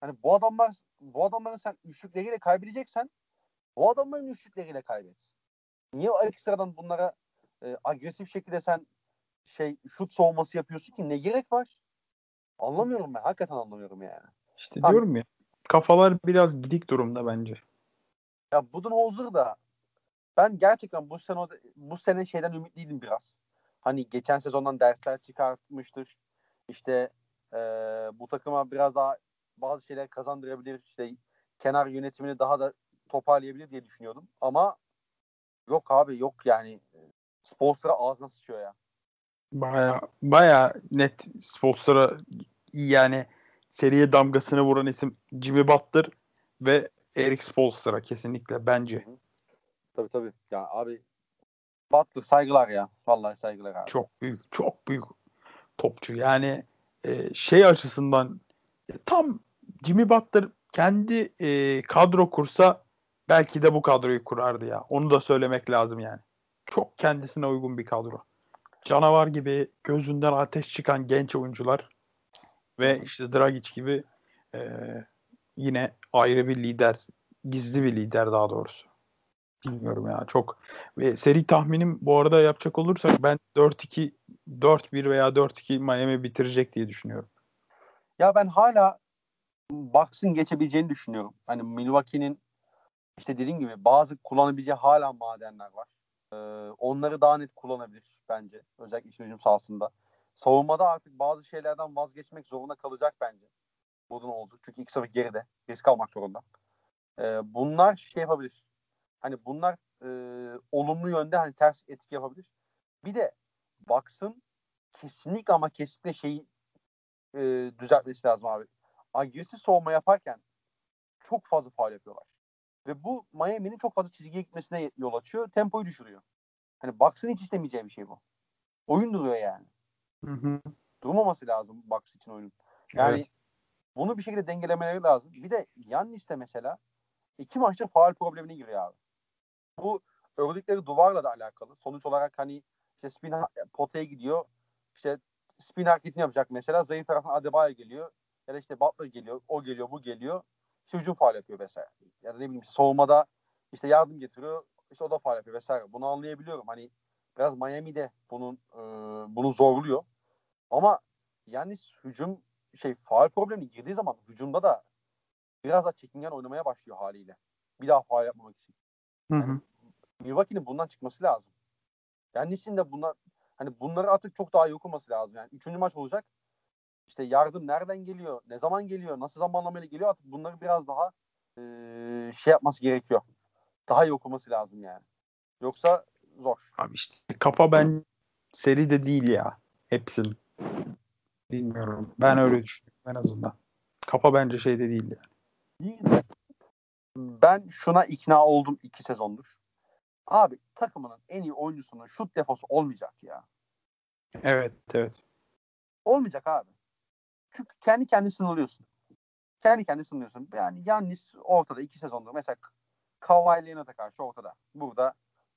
Hani bu adamlar bu adamların sen üçlükleriyle kaybedeceksen bu adamların üçlükleriyle kaybet. Niye ekstradan bunlara e, agresif şekilde sen şey şut soğuması yapıyorsun ki ne gerek var? Anlamıyorum ben. Hakikaten anlamıyorum yani. İşte Abi, diyorum ya. Kafalar biraz gidik durumda bence. Ya Budenholzer da ben gerçekten bu sene bu sene şeyden ümitliydim biraz. Hani geçen sezondan dersler çıkartmıştır. İşte e, bu takıma biraz daha bazı şeyler kazandırabilir. İşte kenar yönetimini daha da toparlayabilir diye düşünüyordum. Ama yok abi yok yani. Spolstra ağzına sıçıyor ya. Baya baya net Spolstra yani seriye damgasını vuran isim Jimmy Butler ve Eric Spolstra kesinlikle bence. Tabii tabii. Ya abi Butler saygılar ya. Vallahi saygılar abi. Çok büyük, çok büyük topçu. Yani e, şey açısından e, tam Jimmy Butler kendi e, kadro kursa belki de bu kadroyu kurardı ya. Onu da söylemek lazım yani. Çok kendisine uygun bir kadro. Canavar gibi gözünden ateş çıkan genç oyuncular ve işte Dragic gibi e, yine ayrı bir lider, gizli bir lider daha doğrusu. Bilmiyorum ya çok. Ve seri tahminim bu arada yapacak olursak ben 4-2 4-1 veya 4-2 Miami bitirecek diye düşünüyorum. Ya ben hala Bucks'ın geçebileceğini düşünüyorum. Hani Milwaukee'nin işte dediğim gibi bazı kullanabileceği hala madenler var. Ee, onları daha net kullanabilir bence. Özellikle iç hücum sahasında. Savunmada artık bazı şeylerden vazgeçmek zorunda kalacak bence. Budun olacak. Çünkü ilk sıfır geride. Risk almak zorunda. Ee, bunlar şey yapabilir. Hani bunlar e, olumlu yönde hani ters etki yapabilir. Bir de Bucks'ın kesinlikle ama kesinlikle şeyi e, düzeltmesi lazım abi. Agresif savunma yaparken çok fazla faal yapıyorlar. Ve bu Miami'nin çok fazla çizgiye gitmesine yol açıyor. Tempoyu düşürüyor. Hani Bucks'ın hiç istemeyeceği bir şey bu. Oyun duruyor yani. Hı hı. Durmaması lazım Bucks için oyunun. Yani Evet. bunu bir şekilde dengelemeleri lazım. Bir de Yannis de mesela iki maçta faal problemine giriyor abi. Bu ördükleri duvarla da alakalı. Sonuç olarak hani işte spin potaya gidiyor. İşte spin hareketini yapacak mesela. Zayıf taraftan Adebayo geliyor. Ya da işte Butler geliyor. O geliyor, bu geliyor. İşte hücum faal yapıyor vesaire. Ya da ne bileyim işte savunmada işte yardım getiriyor. İşte o da faal yapıyor vesaire. Bunu anlayabiliyorum. Hani biraz Miami'de bunun e, bunu zorluyor. Ama yani hücum şey faal problemi girdiği zaman hücumda da biraz daha çekingen oynamaya başlıyor haliyle. Bir daha faal yapmamak için. Hı hı. Milwaukee'nin bundan çıkması lazım. Yannis'in de bunlar hani bunları artık çok daha iyi okuması lazım. Yani üçüncü maç olacak. İşte yardım nereden geliyor? Ne zaman geliyor? Nasıl zamanlamayla geliyor? Artık bunları biraz daha eee, şey yapması gerekiyor. Daha iyi okuması lazım yani. Yoksa zor. Abi işte kafa ben seri de değil ya. Hepsinin. Bilmiyorum. Ben öyle düşünüyorum en azından. Kafa bence şeyde değil ya. İyi de ben şuna ikna oldum iki sezondur. Abi takımının en iyi oyuncusunun şut defosu olmayacak ya. Evet evet. Olmayacak abi. Çünkü kendi kendini sınırlıyorsun. Kendi kendini sınırlıyorsun. Yani Yannis ortada iki sezondur. Mesela Kawhi Leonard'a karşı ortada. Burada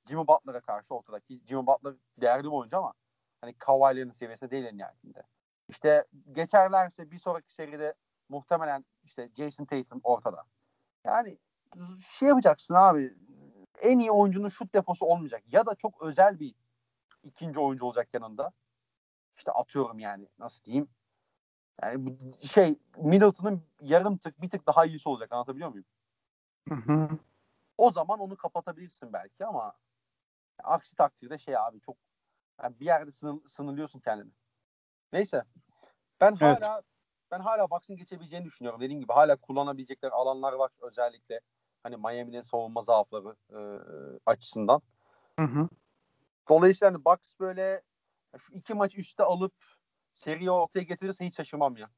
Jimmy Butler'a karşı ortada. Ki Jimmy Butler değerli bir oyuncu ama hani Kawhi Leonard seviyesinde değil en nihayetinde. İşte geçerlerse bir sonraki seride muhtemelen işte Jason Tatum ortada. Yani şey yapacaksın abi en iyi oyuncunun şut deposu olmayacak. Ya da çok özel bir ikinci oyuncu olacak yanında. İşte atıyorum yani nasıl diyeyim. Yani şey Middleton'ın yarım tık bir tık daha iyisi olacak anlatabiliyor muyum? Hı hı. O zaman onu kapatabilirsin belki ama aksi takdirde şey abi çok yani bir yerde sınır, sınırlıyorsun kendini. Neyse. Ben Evet. hala ben hala Bucks'ın geçebileceğini düşünüyorum. Dediğim gibi hala kullanabilecekleri alanlar var özellikle hani Miami'nin savunma zaafları e, açısından. Hı hı. Dolayısıyla hani Bucks böyle şu iki maç üstte alıp seriyi ortaya getirirse hiç şaşırmam ya.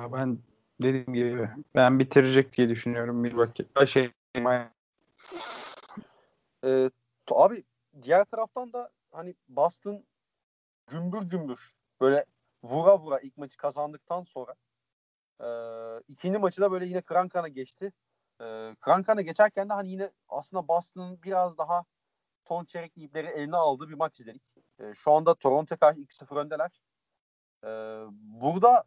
Ben dediğim gibi ben bitirecek diye düşünüyorum Milwaukee. Ay Şey. Ee, abi diğer taraftan da hani Boston gümbür gümbür böyle vura vura ilk maçı kazandıktan sonra e, ikinci maçı da böyle yine kıran kana geçti. E, kıran kana geçerken de hani yine aslında Boston'ın biraz daha son çeyrek ipleri eline aldığı bir maç izledik. E, şu anda Toronto karşı 2-0 öndeler. E, burada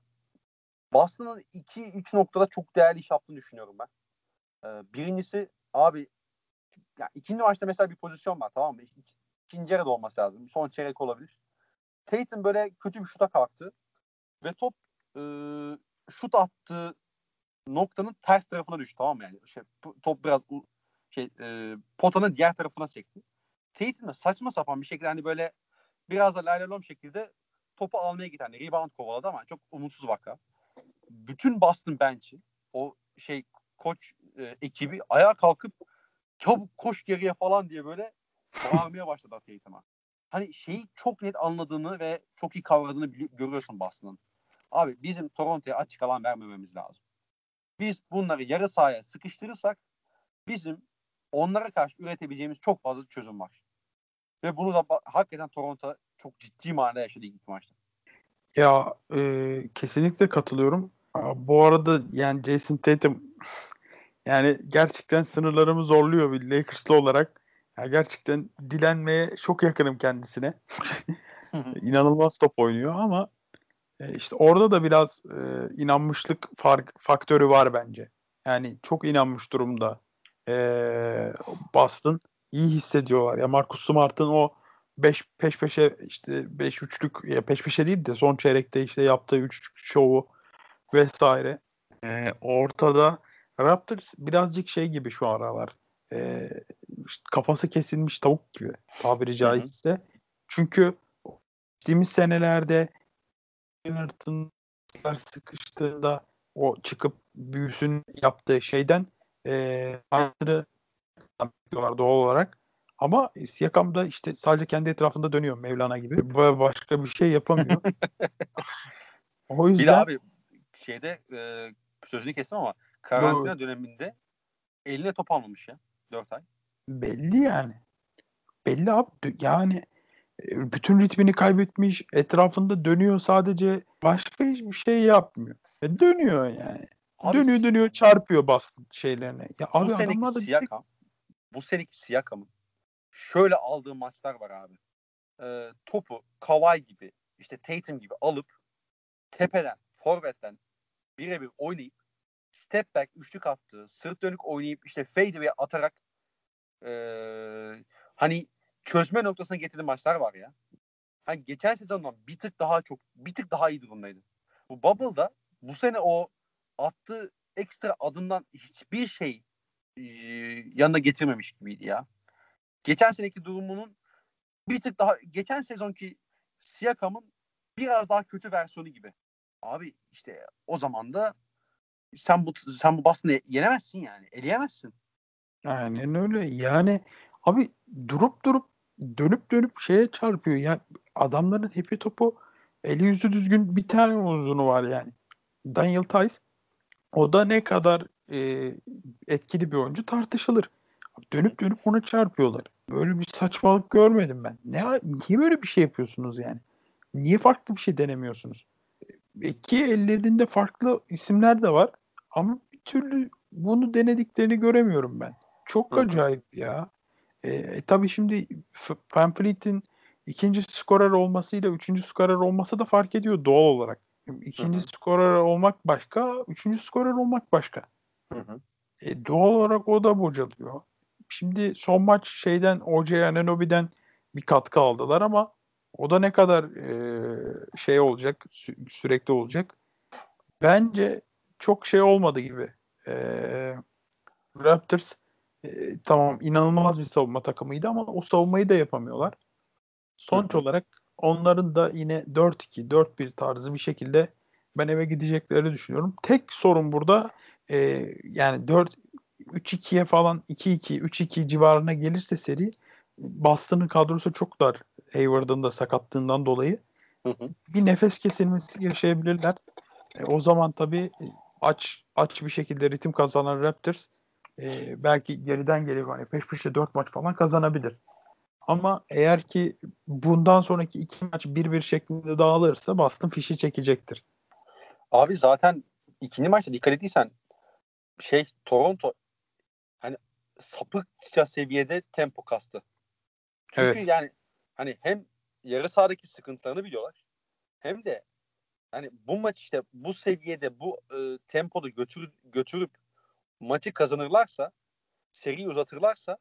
Boston'ın 2-3 noktada çok değerli iş yaptığını düşünüyorum ben. E, birincisi abi ya ikinci maçta mesela bir pozisyon var tamam mı? İk- İkinci yarıda olması lazım. Son çeyrek olabilir. Tatum böyle kötü bir şuta kalktı. Ve top e, şut attığı noktanın ters tarafına düştü tamam mı? Yani şey, top biraz şey, e, potanın diğer tarafına sekti. Tatum da saçma sapan bir şekilde hani böyle biraz da laylalom şekilde topu almaya giden hani rebound kovaladı ama çok umutsuz vaka. Bütün Boston bench'i o şey koç e, ekibi ayağa kalkıp çabuk koş geriye falan diye böyle bağırmaya başladı Tatum'a. Hani şeyi çok net anladığını ve çok iyi kavradığını görüyorsun Boston'ın. Abi bizim Toronto'ya açık alan vermememiz lazım. Biz bunları yarı sahaya sıkıştırırsak bizim onlara karşı üretebileceğimiz çok fazla çözüm var. Ve bunu da hakikaten Toronto çok ciddi manada yaşadı ilk maçta. Ya e, kesinlikle katılıyorum. Bu arada yani Jason Tatum yani gerçekten sınırlarımı zorluyor bir Lakers'lı olarak. Ya gerçekten dilenmeye çok yakınım kendisine. İnanılmaz top oynuyor ama e, işte orada da biraz e, inanmışlık fark faktörü var bence. Yani çok inanmış durumda e, Boston. İyi hissediyorlar. Ya Marcus Smart'ın o 5 peş peşe işte 5 üçlük ya peş peşe değil de son çeyrekte işte yaptığı üç şovu vesaire. E, ortada Raptors birazcık şey gibi şu aralar. E, işte kafası kesilmiş tavuk gibi tabiri caizse. Çünkü geçtiğimiz senelerde Leonard'ın sıkıştığında o çıkıp büyüsün yaptığı şeyden e, yapıyorlar doğal olarak. Ama Siakam da işte sadece kendi etrafında dönüyor Mevlana gibi. Başka bir şey yapamıyor. o yüzden Bir de abi şeyde e, sözünü kestim ama karantina döneminde eline top almamış ya. 4 ay. belli yani. Belli abi. Yani e, bütün ritmini kaybetmiş. Etrafında dönüyor sadece. Başka hiçbir şey yapmıyor. E, dönüyor yani. Abi, dönüyor dönüyor çarpıyor bastı şeylerine. Ya bu abi seneki adamlar da Siakam bu seneki Siakam'ın şöyle aldığı maçlar var abi. E, topu Kawhi gibi işte Tatum gibi alıp tepeden, forvetten birebir oynayıp step back üçlük attığı, sırt dönük oynayıp işte fadeaway atarak e, hani çözme noktasına getirdiği maçlar var ya. Hani geçen sezondan bir tık daha çok, bir tık daha iyi durumdaydı. Bu Bubble'da bu sene o attığı ekstra adımdan hiçbir şey yanına getirmemiş gibiydi ya. Geçen seneki durumunun bir tık daha geçen sezonki Siakam'ın biraz daha kötü versiyonu gibi. Abi işte o zaman da sen bu sen bu Boston'ı yenemezsin yani. Eleyemezsin. Aynen öyle. Yani abi durup durup dönüp dönüp şeye çarpıyor. Ya adamların hepi topu eli yüzü düzgün bir tane uzunu var yani. Daniel Tice o da ne kadar e, etkili bir oyuncu tartışılır. Dönüp dönüp ona çarpıyorlar. Böyle bir saçmalık görmedim ben. Ne niye böyle bir şey yapıyorsunuz yani? Niye farklı bir şey denemiyorsunuz? İki ellerinde farklı isimler de var ama bir türlü bunu denediklerini göremiyorum ben. Çok Hı hı. acayip ya. E, e, tabii şimdi Fleet'in ikinci skorer olmasıyla üçüncü skorer olması da fark ediyor doğal olarak. İkinci Hı hı. skorer olmak başka, üçüncü skorer olmak başka. Hı hı. E, doğal olarak o da bocalıyor. Şimdi son maç şeyden OJ Anunoby'den bir katkı aldılar ama o da ne kadar e, şey olacak, sü- sürekli olacak. Bence çok şey olmadı gibi. E, Raptors e, tamam inanılmaz bir savunma takımıydı ama o savunmayı da yapamıyorlar. Sonuç hı. olarak onların da yine 4-2, 4-1 tarzı bir şekilde ben eve gideceklerini düşünüyorum. Tek sorun burada e, yani 4 3-2'ye falan 2-2, 3-2 civarına gelirse seri Boston'ın kadrosu çok dar. Hayward'ın da sakatlığından dolayı Hı hı. bir nefes kesilmesi yaşayabilirler. E, o zaman tabii e, aç aç bir şekilde ritim kazanan Raptors e, belki geriden gelip hani peş peşe 4 maç falan kazanabilir. Ama eğer ki bundan sonraki iki maç 1-1 şeklinde dağılırsa Boston fişi çekecektir. Abi zaten ikinci maçta dikkat ettiysen şey Toronto hani sapıkça seviyede tempo kastı. Çünkü Evet. yani hani hem yarı sahadaki sıkıntılarını biliyorlar hem de hani bu maç işte bu seviyede bu e, tempoda götür, götürüp maçı kazanırlarsa seriyi uzatırlarsa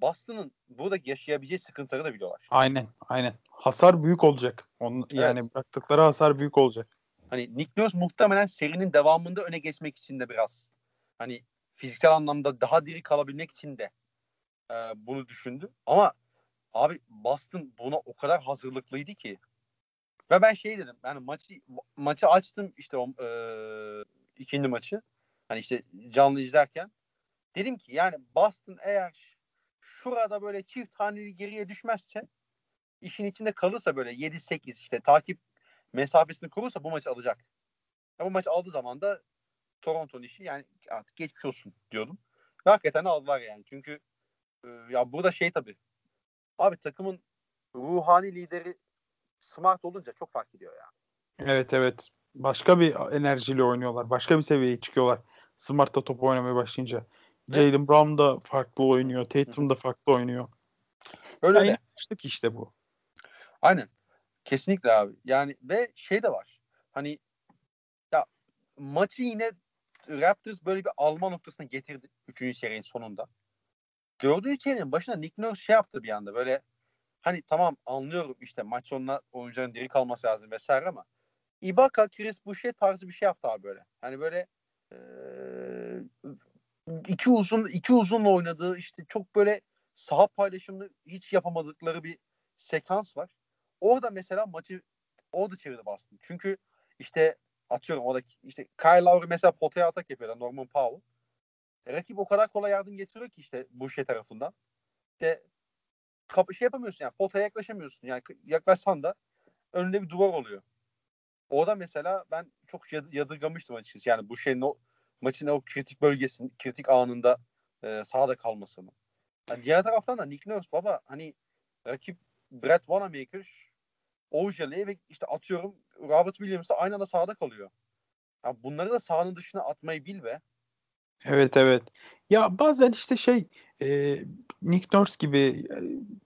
Boston'ın burada yaşayabileceği sıkıntıları da biliyorlar. Aynen, aynen. Hasar büyük olacak. Onun, Yani bıraktıkları hasar büyük olacak. Hani Nick Nurse muhtemelen serinin devamında öne geçmek için de biraz hani fiziksel anlamda daha diri kalabilmek için de e, bunu düşündü. Ama abi Boston buna o kadar hazırlıklıydı ki Ve ben şey dedim. Yani maçı maçı açtım işte o e, ikinci maçı. Hani işte canlı izlerken. Dedim ki yani Boston eğer şurada böyle çift haneli geriye düşmezse işin içinde kalırsa böyle 7-8 işte takip mesafesini kurursa bu maçı alacak. Ya bu maç aldığı zaman da Toronto'nun işi yani artık geçmiş olsun diyordum. Ve hakikaten aldılar yani. Çünkü e, ya burada şey tabii. Abi takımın ruhani lideri smart olunca çok fark ediyor ya. Evet evet. Başka bir enerjiyle oynuyorlar. Başka bir seviyeye çıkıyorlar. Smart'ta top oynamaya başlayınca. Jalen Brown da farklı oynuyor. Tatum da farklı oynuyor. Öyle yani de. işte bu. Aynen. Kesinlikle abi. Yani ve şey de var. Hani ya maçı yine Raptors böyle bir alma noktasına getirdi. Üçüncü çeyreğin sonunda. Gördüğü çeyreğin başına Nick Nurse şey yaptı bir anda böyle hani tamam anlıyorum işte maç sonuna oyuncuların diri kalması lazım vesaire ama Ibaka, Chris Boucher tarzı bir şey yaptı abi böyle. Hani böyle iki uzun iki uzunla oynadığı işte çok böyle saha paylaşımını hiç yapamadıkları bir sekans var. Orada mesela maçı orada çevirdi Boston. Çünkü işte atıyorum orada işte Kyle Lowry mesela potaya atak yapıyor Norman Powell. E, rakip o kadar kolay yardım getiriyor ki işte bu şey tarafından. İşte kapı şey yapamıyorsun yani potaya yaklaşamıyorsun. Yani yaklaşsan da önünde bir duvar oluyor. Orada mesela ben çok yadırgamıştım açıkçası. Yani bu şeyin o maçın o kritik bölgesinin, kritik anında e, sahada kalmasını. Yani diğer taraftan da Nick Nurse baba hani rakip Brett Wanamaker Ojale ve işte atıyorum Robert Williams'la aynı anda sahada kalıyor. Ya bunları da sahanın dışına atmayı bil be. Evet evet. Ya bazen işte şey e, Nick Nurse gibi e,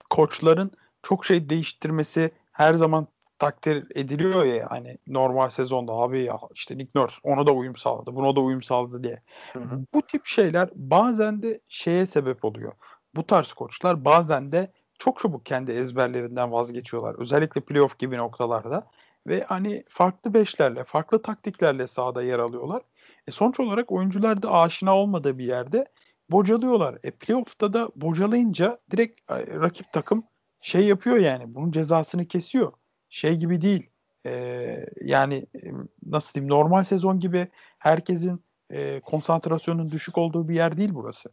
koçların çok şey değiştirmesi her zaman takdir ediliyor ya hani normal sezonda abi ya işte Nick Nurse ona da uyum sağladı, buna da uyum sağladı diye. Hı hı. Bu tip şeyler bazen de şeye sebep oluyor. Bu tarz koçlar bazen de çok çabuk kendi ezberlerinden vazgeçiyorlar. Özellikle playoff gibi noktalarda ve hani farklı beşlerle, farklı taktiklerle sahada yer alıyorlar. E sonuç olarak oyuncular da aşina olmadığı bir yerde bocalıyorlar. E playoff'ta da bocalayınca direkt rakip takım şey yapıyor yani bunun cezasını kesiyor şey gibi değil. E, yani nasıl diyeyim normal sezon gibi herkesin e, konsantrasyonun düşük olduğu bir yer değil burası.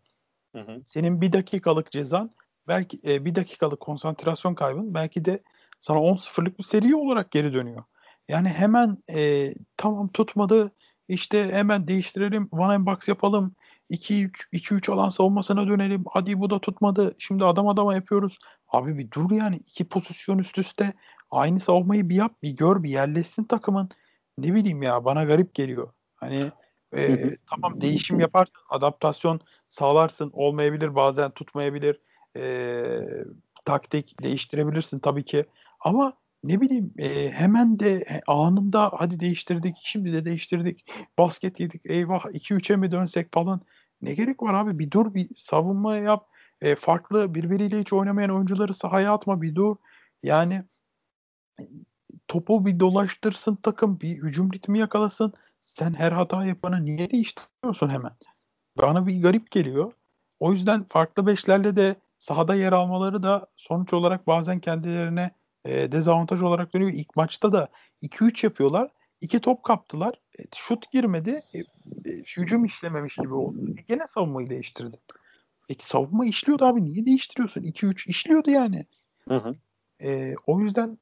Hı hı. Senin bir dakikalık cezan belki e, bir dakikalık konsantrasyon kaybın belki de sana 10-0'lık bir seri olarak geri dönüyor. Yani hemen e, tamam tutmadı işte hemen değiştirelim one and box yapalım 2-3 alan savunmasına dönelim hadi bu da tutmadı şimdi adam adama yapıyoruz. Abi bir dur yani iki pozisyon üst üste aynı savunmayı bir yap, bir gör, bir yerleşsin takımın. Ne bileyim ya bana garip geliyor. Hani e, tamam değişim yaparsın, adaptasyon sağlarsın. Olmayabilir, bazen tutmayabilir. E, taktik değiştirebilirsin tabii ki. Ama ne bileyim e, hemen de anında hadi değiştirdik, şimdi de değiştirdik. Basket yedik, eyvah 2-3'e mi dönsek falan. Ne gerek var abi? Bir dur, bir savunma yap. E, farklı birbiriyle hiç oynamayan oyuncuları sahaya atma, bir dur. Yani topu bir dolaştırsın takım, bir hücum ritmi yakalasın. Sen her hata yapanı niye değiştiriyorsun hemen? Bana bir garip geliyor. O yüzden farklı beşlerle de sahada yer almaları da sonuç olarak bazen kendilerine e, dezavantaj olarak dönüyor. İlk maçta da 2-3 yapıyorlar. 2 top kaptılar. E, şut girmedi. E, e, hücum işlememiş gibi oldu. E, gene savunmayı değiştirdin. E, savunma işliyordu abi. Niye değiştiriyorsun? 2-3 işliyordu yani. Hı hı. E, o yüzden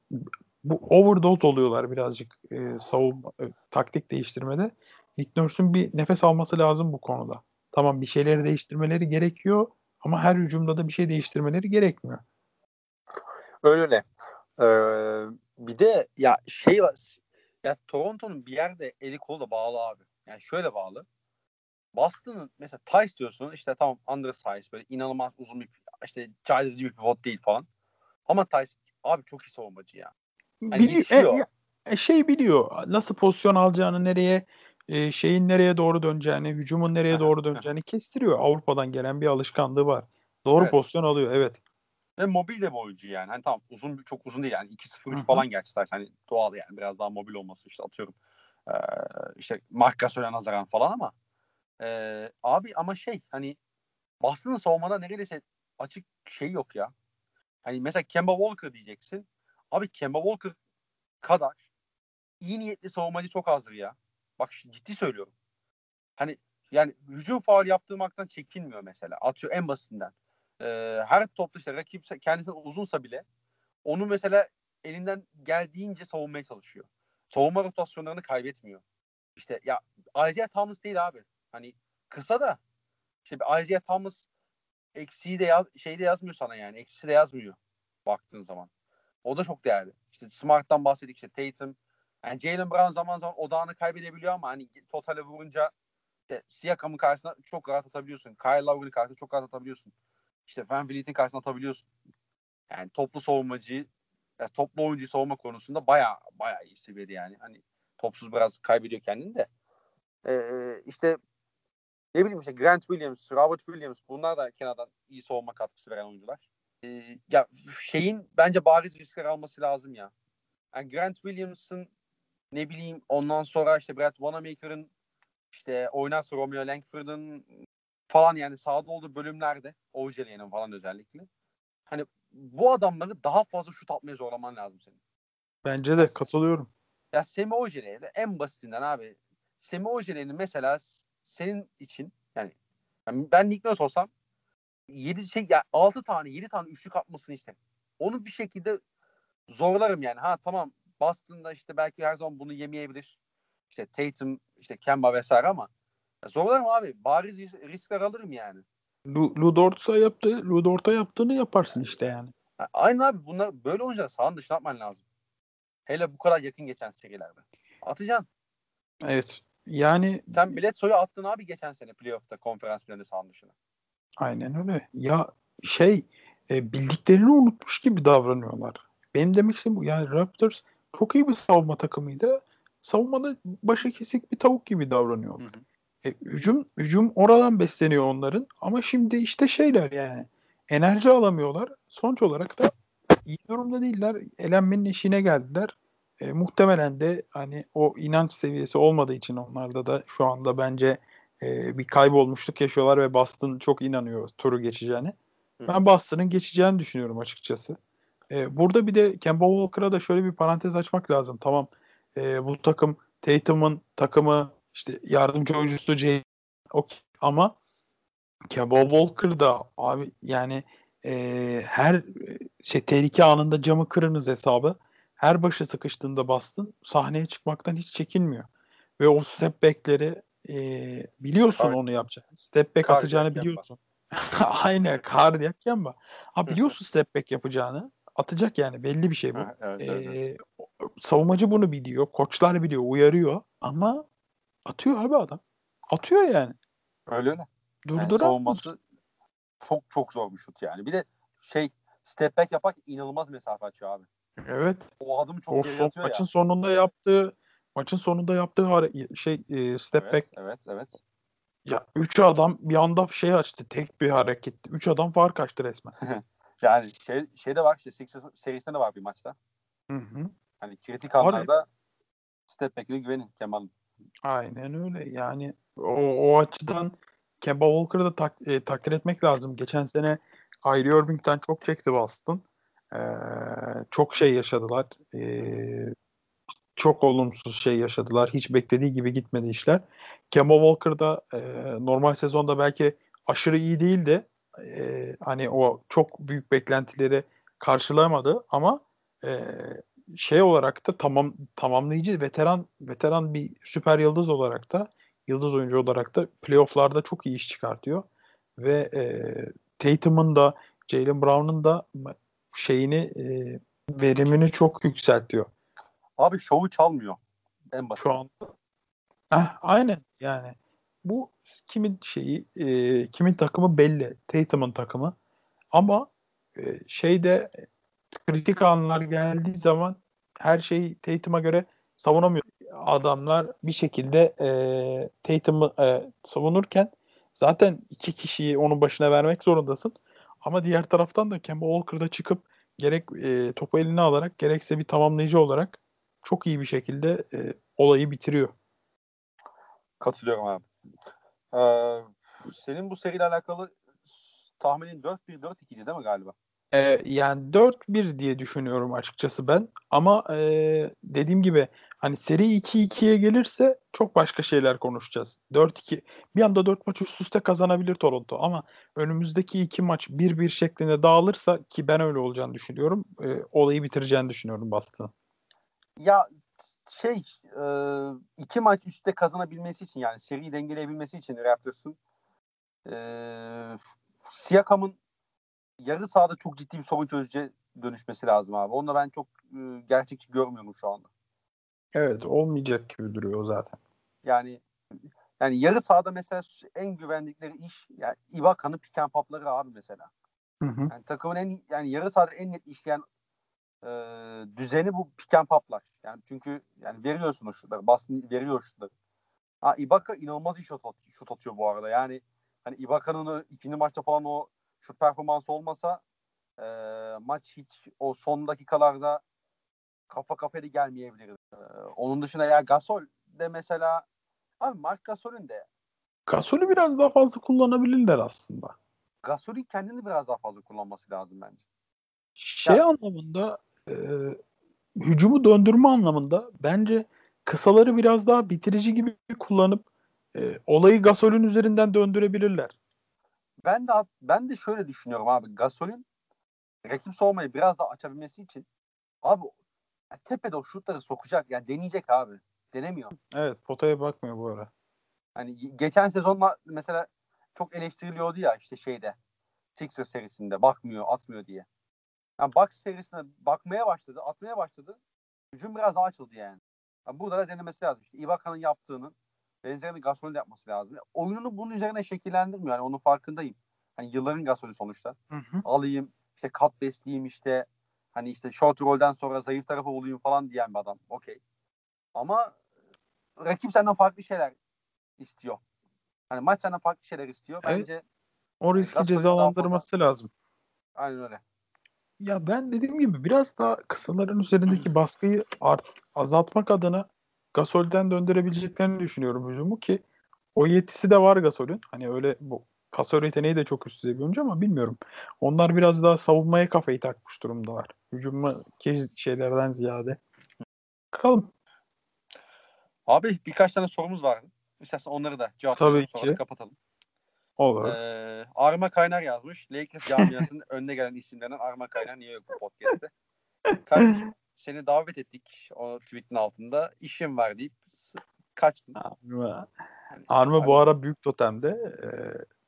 bu overdose oluyorlar birazcık e, savunma e, taktik değiştirmede. Nick Nurse'un bir nefes alması lazım bu konuda. Tamam bir şeyleri değiştirmeleri gerekiyor ama her hücumda da bir şey değiştirmeleri gerekmiyor. Öyle öyle. Ee, bir de ya şey var. Ya Toronto'nun bir yerde eli kolu da bağlı abi. Yani şöyle bağlı. Boston'ın mesela Tice diyorsun işte tamam undersize böyle inanılmaz uzun bir işte caydırıcı bir pivot değil falan. Ama Tice abi çok iyi savunmacı ya. Yani biliyor, e, e, şey biliyor nasıl pozisyon alacağını nereye e, şeyin nereye doğru döneceğini hücumun nereye doğru döneceğini kestiriyor. Avrupa'dan gelen bir alışkanlığı var. Doğru evet. pozisyon alıyor evet. Ve mobil de bir oyuncu yani. Hani tamam uzun çok uzun değil yani 2-0-3 falan gerçi hani doğal yani biraz daha mobil olması işte atıyorum. Ee, işte Mark Gasol'e nazaran falan ama e, abi ama şey hani Boston'ın savunmada neredeyse açık şey yok ya. Hani mesela Kemba Walker diyeceksin. Abi Kemba Walker kadar iyi niyetli savunmacı çok azdır ya. Bak ciddi söylüyorum. Hani yani hücum faul yaptırmaktan çekinmiyor mesela. Atıyor en basitinden. Ee, her topta işte rakip kendisinden uzunsa bile onu mesela elinden geldiğince savunmaya çalışıyor. Savunma rotasyonlarını kaybetmiyor. İşte ya Isaiah Thomas değil abi. Hani kısa da işte Isaiah Thomas eksiği de yaz, şey de yazmıyor sana yani. Eksisi de yazmıyor baktığın zaman. O da çok değerli. İşte Smart'tan bahsettik işte Tatum. Yani Jalen Brown zaman zaman odağını kaybedebiliyor ama hani totale vurunca işte Siakam'ın karşısına çok rahat atabiliyorsun. Kyle Lowry'nin karşısına çok rahat atabiliyorsun. İşte Van Vliet'in karşısına atabiliyorsun. Yani toplu savunmacıyı yani toplu oyuncuyu savunma konusunda baya baya iyi seviyede yani. Hani topsuz biraz kaybediyor kendini de. Ee, işte ne bileyim işte Grant Williams, Robert Williams bunlar da kenardan iyi savunma katkısı veren oyuncular. Ee, ya şeyin bence bariz riskler alması lazım ya. Yani Grant Williams'ın ne bileyim ondan sonra işte Brett Wanamaker'ın işte oynarsa Romeo Langford'un falan yani sahada olduğu bölümlerde Ojele'nin falan özellikle. Hani bu adamları daha fazla şut atmaya zorlaman lazım senin. Bence de katılıyorum. Ya Semi Ojele'ye en basitinden abi. Semi Ojele'nin mesela senin için yani, yani ben Nick Nurse olsam 7 şey ya 6 tane 7 tane üçlük atmasını isterim. Onu bir şekilde zorlarım yani. Ha tamam Boston'da işte belki her zaman bunu yemeyebilir. İşte Tatum, işte Kemba vesaire ama zorlarım abi. Bariz riskler alırım yani. Ludort'a yaptı, Ludort'a yaptığını yaparsın işte yani. Aynen abi bunlar böyle oyuncular sahanın dışına atman lazım. Hele bu kadar yakın geçen serilerde. Atacaksın. Evet. Yani sen Bledsoe'yu attın abi geçen sene playoff'ta konferans finalinde sahanın dışına. Aynen öyle. Ya şey e, bildiklerini unutmuş gibi davranıyorlar. Benim demek istediğim bu. Yani Raptors çok iyi bir savunma takımıydı. Savunmada başı kesik bir tavuk gibi davranıyorlar. Hı hı. E, hücum, hücum oradan besleniyor onların. Ama şimdi işte şeyler yani. Enerji alamıyorlar. Sonuç olarak da iyi durumda değiller. Elenmenin eşiğine geldiler. E, muhtemelen de hani o inanç seviyesi olmadığı için onlarda da şu anda bence e, bir kaybolmuşluk yaşıyorlar ve Boston çok inanıyor turu geçeceğine. Hı. Ben Boston'ın geçeceğini düşünüyorum açıkçası. E, burada bir de Kemba Walker'a da şöyle bir parantez açmak lazım. Tamam e, bu takım Tatum'un takımı işte yardımcı oyuncusu Jay okay. ama Kemba Walker da abi yani e, her şey tehlike anında camı kırınız hesabı. Her başı sıkıştığında bastın sahneye çıkmaktan hiç çekinmiyor. Ve o step back'leri e, biliyorsun Kar- onu yapacağını. Step back atacağını biliyorsun. Aynen kardiyak Kemba. Ha biliyorsun step back yapacağını. Atacak yani belli bir şey bu. Ha, evet, ee, evet. Savunmacı bunu biliyor. Koçlar biliyor. Uyarıyor. Ama atıyor abi adam. Atıyor yani. Öyle öyle. Durduramaz. Yani savunması çok çok zor bir şut yani. Bir de şey step back yapak inanılmaz mesafe açıyor abi. Evet. O adımı çok o son, maçın ya. sonunda yaptığı maçın sonunda yaptığı şey e, step evet, back. Evet, evet. Ya üç adam bir anda şey açtı. Tek bir hareket. Üç adam fark açtı resmen. yani şey, şey de var işte Sixers serisinde de var bir maçta. Hı hı. Hani kritik anlarda step back'ine güvenin Kemal'in. Aynen öyle. Yani o, o açıdan Kemba Walker'ı da tak, e, takdir etmek lazım. Geçen sene Kyrie Irving'den çok çekti Boston. Ee, çok şey yaşadılar. Ee, çok olumsuz şey yaşadılar. Hiç beklediği gibi gitmedi işler. Kemba Walker da e, normal sezonda belki aşırı iyi değildi. E, hani o çok büyük beklentileri karşılamadı ama e, şey olarak da tamam tamamlayıcı veteran veteran bir süper yıldız olarak da yıldız oyuncu olarak da playofflarda çok iyi iş çıkartıyor ve e, Tatum'un da Jalen Brown'un da şeyini e, verimini çok yükseltiyor. Abi şovu çalmıyor en basit. Şu anda. Heh, aynen yani. Bu kimin şeyi e, kimin takımı belli. Tatum'un takımı. Ama e, şeyde kritik anlar geldiği zaman her şeyi Tatum'a göre savunamıyor. Adamlar bir şekilde e, Tatum'u e, savunurken zaten iki kişiyi onun başına vermek zorundasın. Ama diğer taraftan da Kemba Walker'da çıkıp gerek e, topu eline alarak gerekse bir tamamlayıcı olarak çok iyi bir şekilde e, olayı bitiriyor. Katılıyorum abi. Ee, senin bu seriyle alakalı tahminin 4-1-4-2'ydi değil mi galiba? Ee, yani 4-1 diye düşünüyorum açıkçası ben. Ama e, dediğim gibi hani seri 2-2'ye gelirse çok başka şeyler konuşacağız. 4-2 bir anda 4 maç üst üste kazanabilir Toronto ama önümüzdeki iki maç 1-1 şeklinde dağılırsa ki ben öyle olacağını düşünüyorum. E, olayı bitireceğini düşünüyorum Boston'ın. Ya şey e, iki maç üstte kazanabilmesi için yani seriyi dengeleyebilmesi için Raptors'ın e, Siakam'ın yarı sahada çok ciddi bir sorun çözücü dönüşmesi lazım abi. Onu da ben çok e, gerçekçi görmüyorum şu anda. Evet olmayacak gibi duruyor zaten. Yani yani yarı sahada mesela en güvendikleri iş yani Ibaka'nın pick and pop'ları abi mesela. Hı hı. Yani takımın en yani yarı sahada en net işleyen e, düzeni bu pick and pop'lar. Yani çünkü yani veriyorsun o şutları. Boston veriyor şutları. Ha Ibaka inanılmaz iyi şut, şut atıyor bu arada. Yani hani Ibaka'nın ikinci maçta falan o şu performansı olmasa e, maç hiç o son dakikalarda kafa kafaya gelmeyebilir. E, onun dışında ya Gasol de mesela abi Mark Gasol'ün de Gasol'ü biraz daha fazla kullanabilirler aslında. Gasol'ü kendini biraz daha fazla kullanması lazım bence. Şey ya, anlamında e, hücumu döndürme anlamında bence kısaları biraz daha bitirici gibi kullanıp e, olayı Gasol'ün üzerinden döndürebilirler. Ben de ben de şöyle düşünüyorum abi. Gasol'ün rakip soğumayı biraz daha açabilmesi için abi tepede o şutları sokacak. Yani deneyecek abi. Denemiyor. Evet potaya bakmıyor bu ara. Hani geçen sezonla mesela çok eleştiriliyordu ya işte şeyde Sixers serisinde bakmıyor, atmıyor diye. Yani Bucks serisine bakmaya başladı, atmaya başladı. Hücum biraz daha açıldı yani. yani burada da denemesi lazım. İşte Ibaka'nın yaptığının benzerini Gasol'ün de yapması lazım. Oyununu bunun üzerine şekillendirmiyor. Yani onun farkındayım. Hani yılların Gasol'ü sonuçta. Hı hı. Alayım, işte kat besleyeyim işte hani işte short roll'den sonra zayıf tarafı olayım falan diyen bir adam. Okey. Ama rakip senden farklı şeyler istiyor. Hani maç senden farklı şeyler istiyor. Evet. Bence o riski yani cezalandırması lazım. Aynen öyle. Ya ben dediğim gibi biraz daha kısaların üzerindeki baskıyı art, azaltmak adına Gasol'den döndürebileceklerini düşünüyorum hücumu ki o yetisi de var Gasol'ün. Hani öyle bu pasör yeteneği de çok üst düzey bir oyuncu ama bilmiyorum. Onlar biraz daha savunmaya kafayı takmış durumdalar. Hücuma şeylerden ziyade. Bakalım. Abi birkaç tane sorumuz vardı. İstersen onları da cevaplayalım sonra ki. kapatalım. Olur. Ee, Arma Kaynar yazmış. Lakers camiasının önüne gelen isimlerden Arma Kaynar niye yok bu podcast'te? Kardeşim seni davet ettik o tweetin altında. İşim var deyip kaçtın. Arma, Arma bu ara büyük totemde. Ee,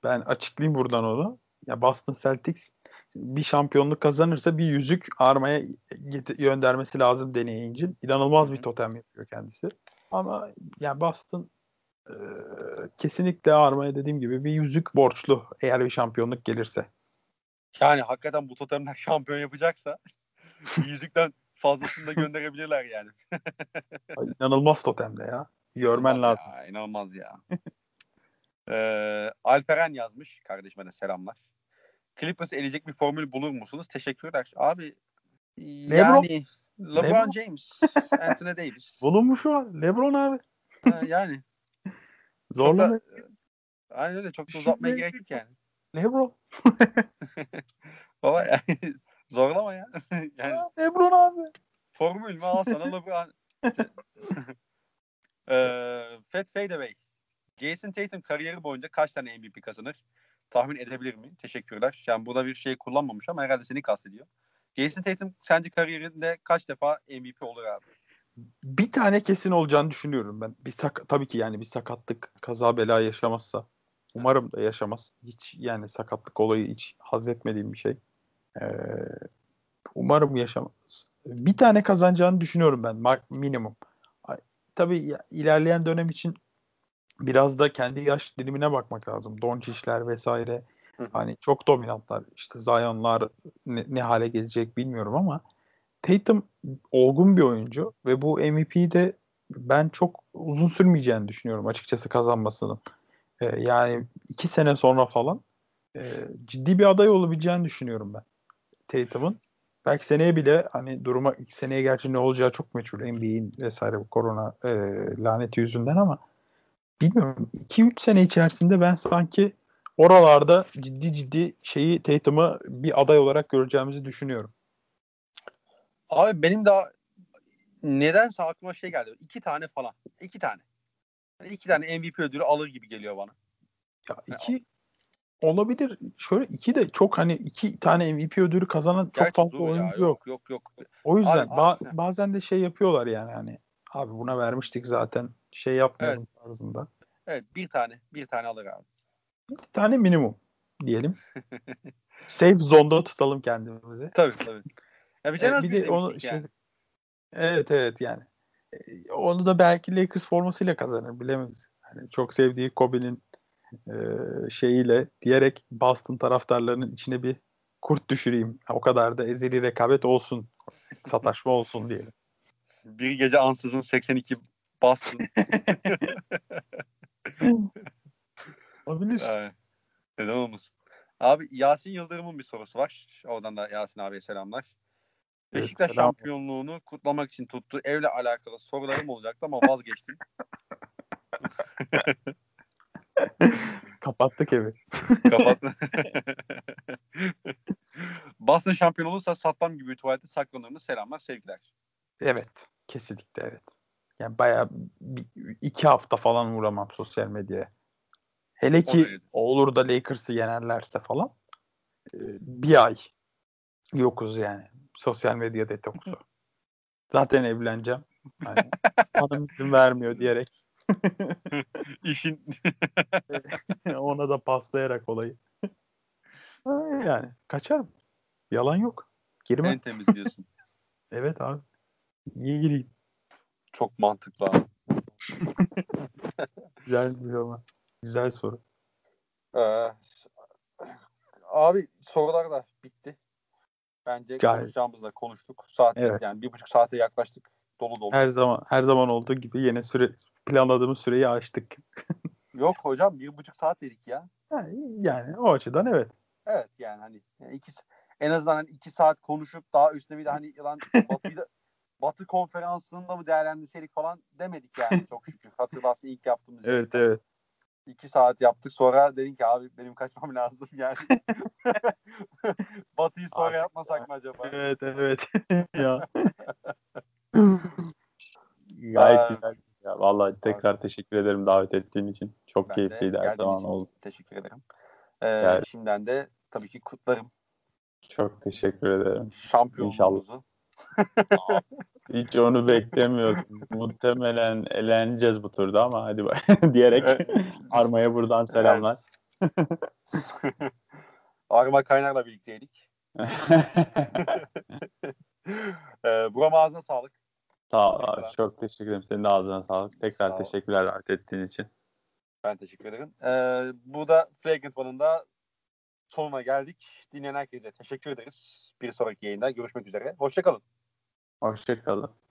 ben açıklayayım buradan onu. Ya Boston Celtics bir şampiyonluk kazanırsa bir yüzük Arma'ya göndermesi lazım deneyince. İnanılmaz bir totem yapıyor kendisi. Ama ya Boston e, kesinlikle Arma'ya dediğim gibi bir yüzük borçlu eğer bir şampiyonluk gelirse. Yani hakikaten bu totemler şampiyon yapacaksa yüzükten fazlasını da gönderebilirler yani. İnanılmaz totemde ya. Görmen inanılmaz lazım. Ya, inanılmaz ya. ee, Alperen yazmış. Kardeşime de selamlar. Clippers eleyecek bir formül bulur musunuz? Teşekkürler. Abi Lebron. yani LeBron, Lebron. James, Anthony Davis. Bulunmuş an. LeBron abi. Ha, yani. Zorla. Aynen öyle. Çok da uzatmaya gerek yok yani. Lebron. Baba yani zorlama ya. yani, Lebron abi. Formül mü al sana LeBron. ee, Fat Fadeaway. Jason Tatum kariyeri boyunca kaç tane MVP kazanır? Tahmin edebilir mi? Teşekkürler. Yani burada bir şey kullanmamış ama herhalde seni kastediyor. Jason Tatum sence kariyerinde kaç defa MVP olur abi? Bir tane kesin olacağını düşünüyorum ben. Bir sak tabii ki yani bir sakatlık, kaza bela yaşamazsa. Umarım da yaşamaz. Hiç yani sakatlık olayı hiç haz etmediğim bir şey. Ee, umarım yaşamaz. Bir tane kazanacağını düşünüyorum ben minimum. Tabii ilerleyen dönem için biraz da kendi yaş dilimine bakmak lazım. Doncic'ler vesaire. Hı. Hani çok dominantlar. İşte Zion'lar ne, ne hale gelecek bilmiyorum ama Tatum olgun bir oyuncu ve bu MVP'de ben çok uzun sürmeyeceğini düşünüyorum açıkçası kazanmasının. Ee, yani iki sene sonra falan e, ciddi bir aday olabileceğini düşünüyorum ben Tatum'un. Belki seneye bile hani duruma seneye gerçi ne olacağı çok meçhul NBA'in vesaire bu korona e, laneti yüzünden ama bilmiyorum 2-3 sene içerisinde ben sanki oralarda ciddi ciddi şeyi Tatum'ı bir aday olarak göreceğimizi düşünüyorum. Abi benim daha nedense aklıma şey geldi. İki tane falan. İki tane. Yani iki tane MVP ödülü alır gibi geliyor bana. Ya iki olabilir. Şöyle iki de çok hani iki tane MVP ödülü kazanan çok Gerçi fazla dur ya, oyuncu yok. Yok yok. O yüzden Abi, ba- abi, bazen de şey yapıyorlar yani hani abi buna vermiştik zaten şey yapmayalım tarzında. Evet bir tane. Bir tane alır abi. Bir tane minimum diyelim. Safe zone'da tutalım kendimizi. Tabii tabii. Ya bir, en Ee, bir bir de onu şey, yani. evet evet yani. Ee, Onu da belki Lakers formasıyla kazanır bilemeyiz. Hani çok sevdiği Kobe'nin e, şeyiyle diyerek Boston taraftarlarının içine bir kurt düşüreyim. O kadar da ezeli rekabet olsun. Sataşma olsun diyelim. Bir gece ansızın 82 Boston. Olabilir. Evet. Neden olmasın? Abi Yasin Yıldırım'ın bir sorusu var. Oradan da Yasin abiye selamlar. Evet, Beşiktaş selam. şampiyonluğunu kutlamak için tuttu. Evle alakalı sorularım olacaktı ama vazgeçtim. Kapattık evi. Kapat. Boston şampiyon olursa satmam gibi tuvalete saklanır mı? Selamlar, sevgiler. Evet. Kesinlikle evet. Yani bir, iki hafta falan uğramam sosyal medyaya. Hele ki olur da Lakers'ı yenerlerse falan e, bir ay yokuz yani. Sosyal medya detoksu. Zaten evleneceğim. Hani hanım izin vermiyor diyerek İşin ona da paslayarak olayı. yani kaçarım. Yalan yok. Girmem. en temiz diyorsun. Evet abi. Niye gireyim? Çok mantıklı abi. Güzel bir ama. Güzel soru. Ee, abi sorular da bitti. Bence Gayet. konuşacağımızda konuştuk. Saat Evet. yani bir buçuk saate yaklaştık. Dolu dolu. Her zaman her zaman olduğu gibi yine süre planladığımız süreyi aştık. Yok hocam bir buçuk saat dedik ya. Ha, Yani o açıdan evet. Evet yani hani yani iki, en azından hani iki saat konuşup daha üstüne bir de hani lan Batı'yı da- Batı konferansında mı değerlendirseydik falan demedik yani çok şükür. Hatırlarsın ilk yaptığımız Evet evet. iki saat yaptık sonra dedin ki abi benim kaçmam lazım yani. Batı'yı sonra Abi, yapmasak mı acaba? Evet evet. ya. Gayet Aa, güzel. Ya vallahi tekrar teşekkür ederim davet ettiğin için. Çok Ben keyifliydi her zaman oldu. Teşekkür ederim. Ee, Gel. şimdiden de tabii ki kutlarım Çok teşekkür ederim. şampiyonluğumuzu. Hiç onu beklemiyordum. Muhtemelen eleneceğiz bu turda ama hadi bak diyerek. Arma'ya buradan selamlar. Arma Kaynar'la birlikteydik. ee, Buram ağzına sağlık. Sağ ol abi. Çok teşekkür ederim. Senin de ağzına sağlık. Tekrar Sağ teşekkürler davet ettiğin için. Ben teşekkür ederim. Ee, bu da Flagrant One'ın da sonuna geldik. Dinleyen herkese teşekkür ederiz. Bir sonraki yayında görüşmek üzere. Hoşçakalın. Hoşçakalın.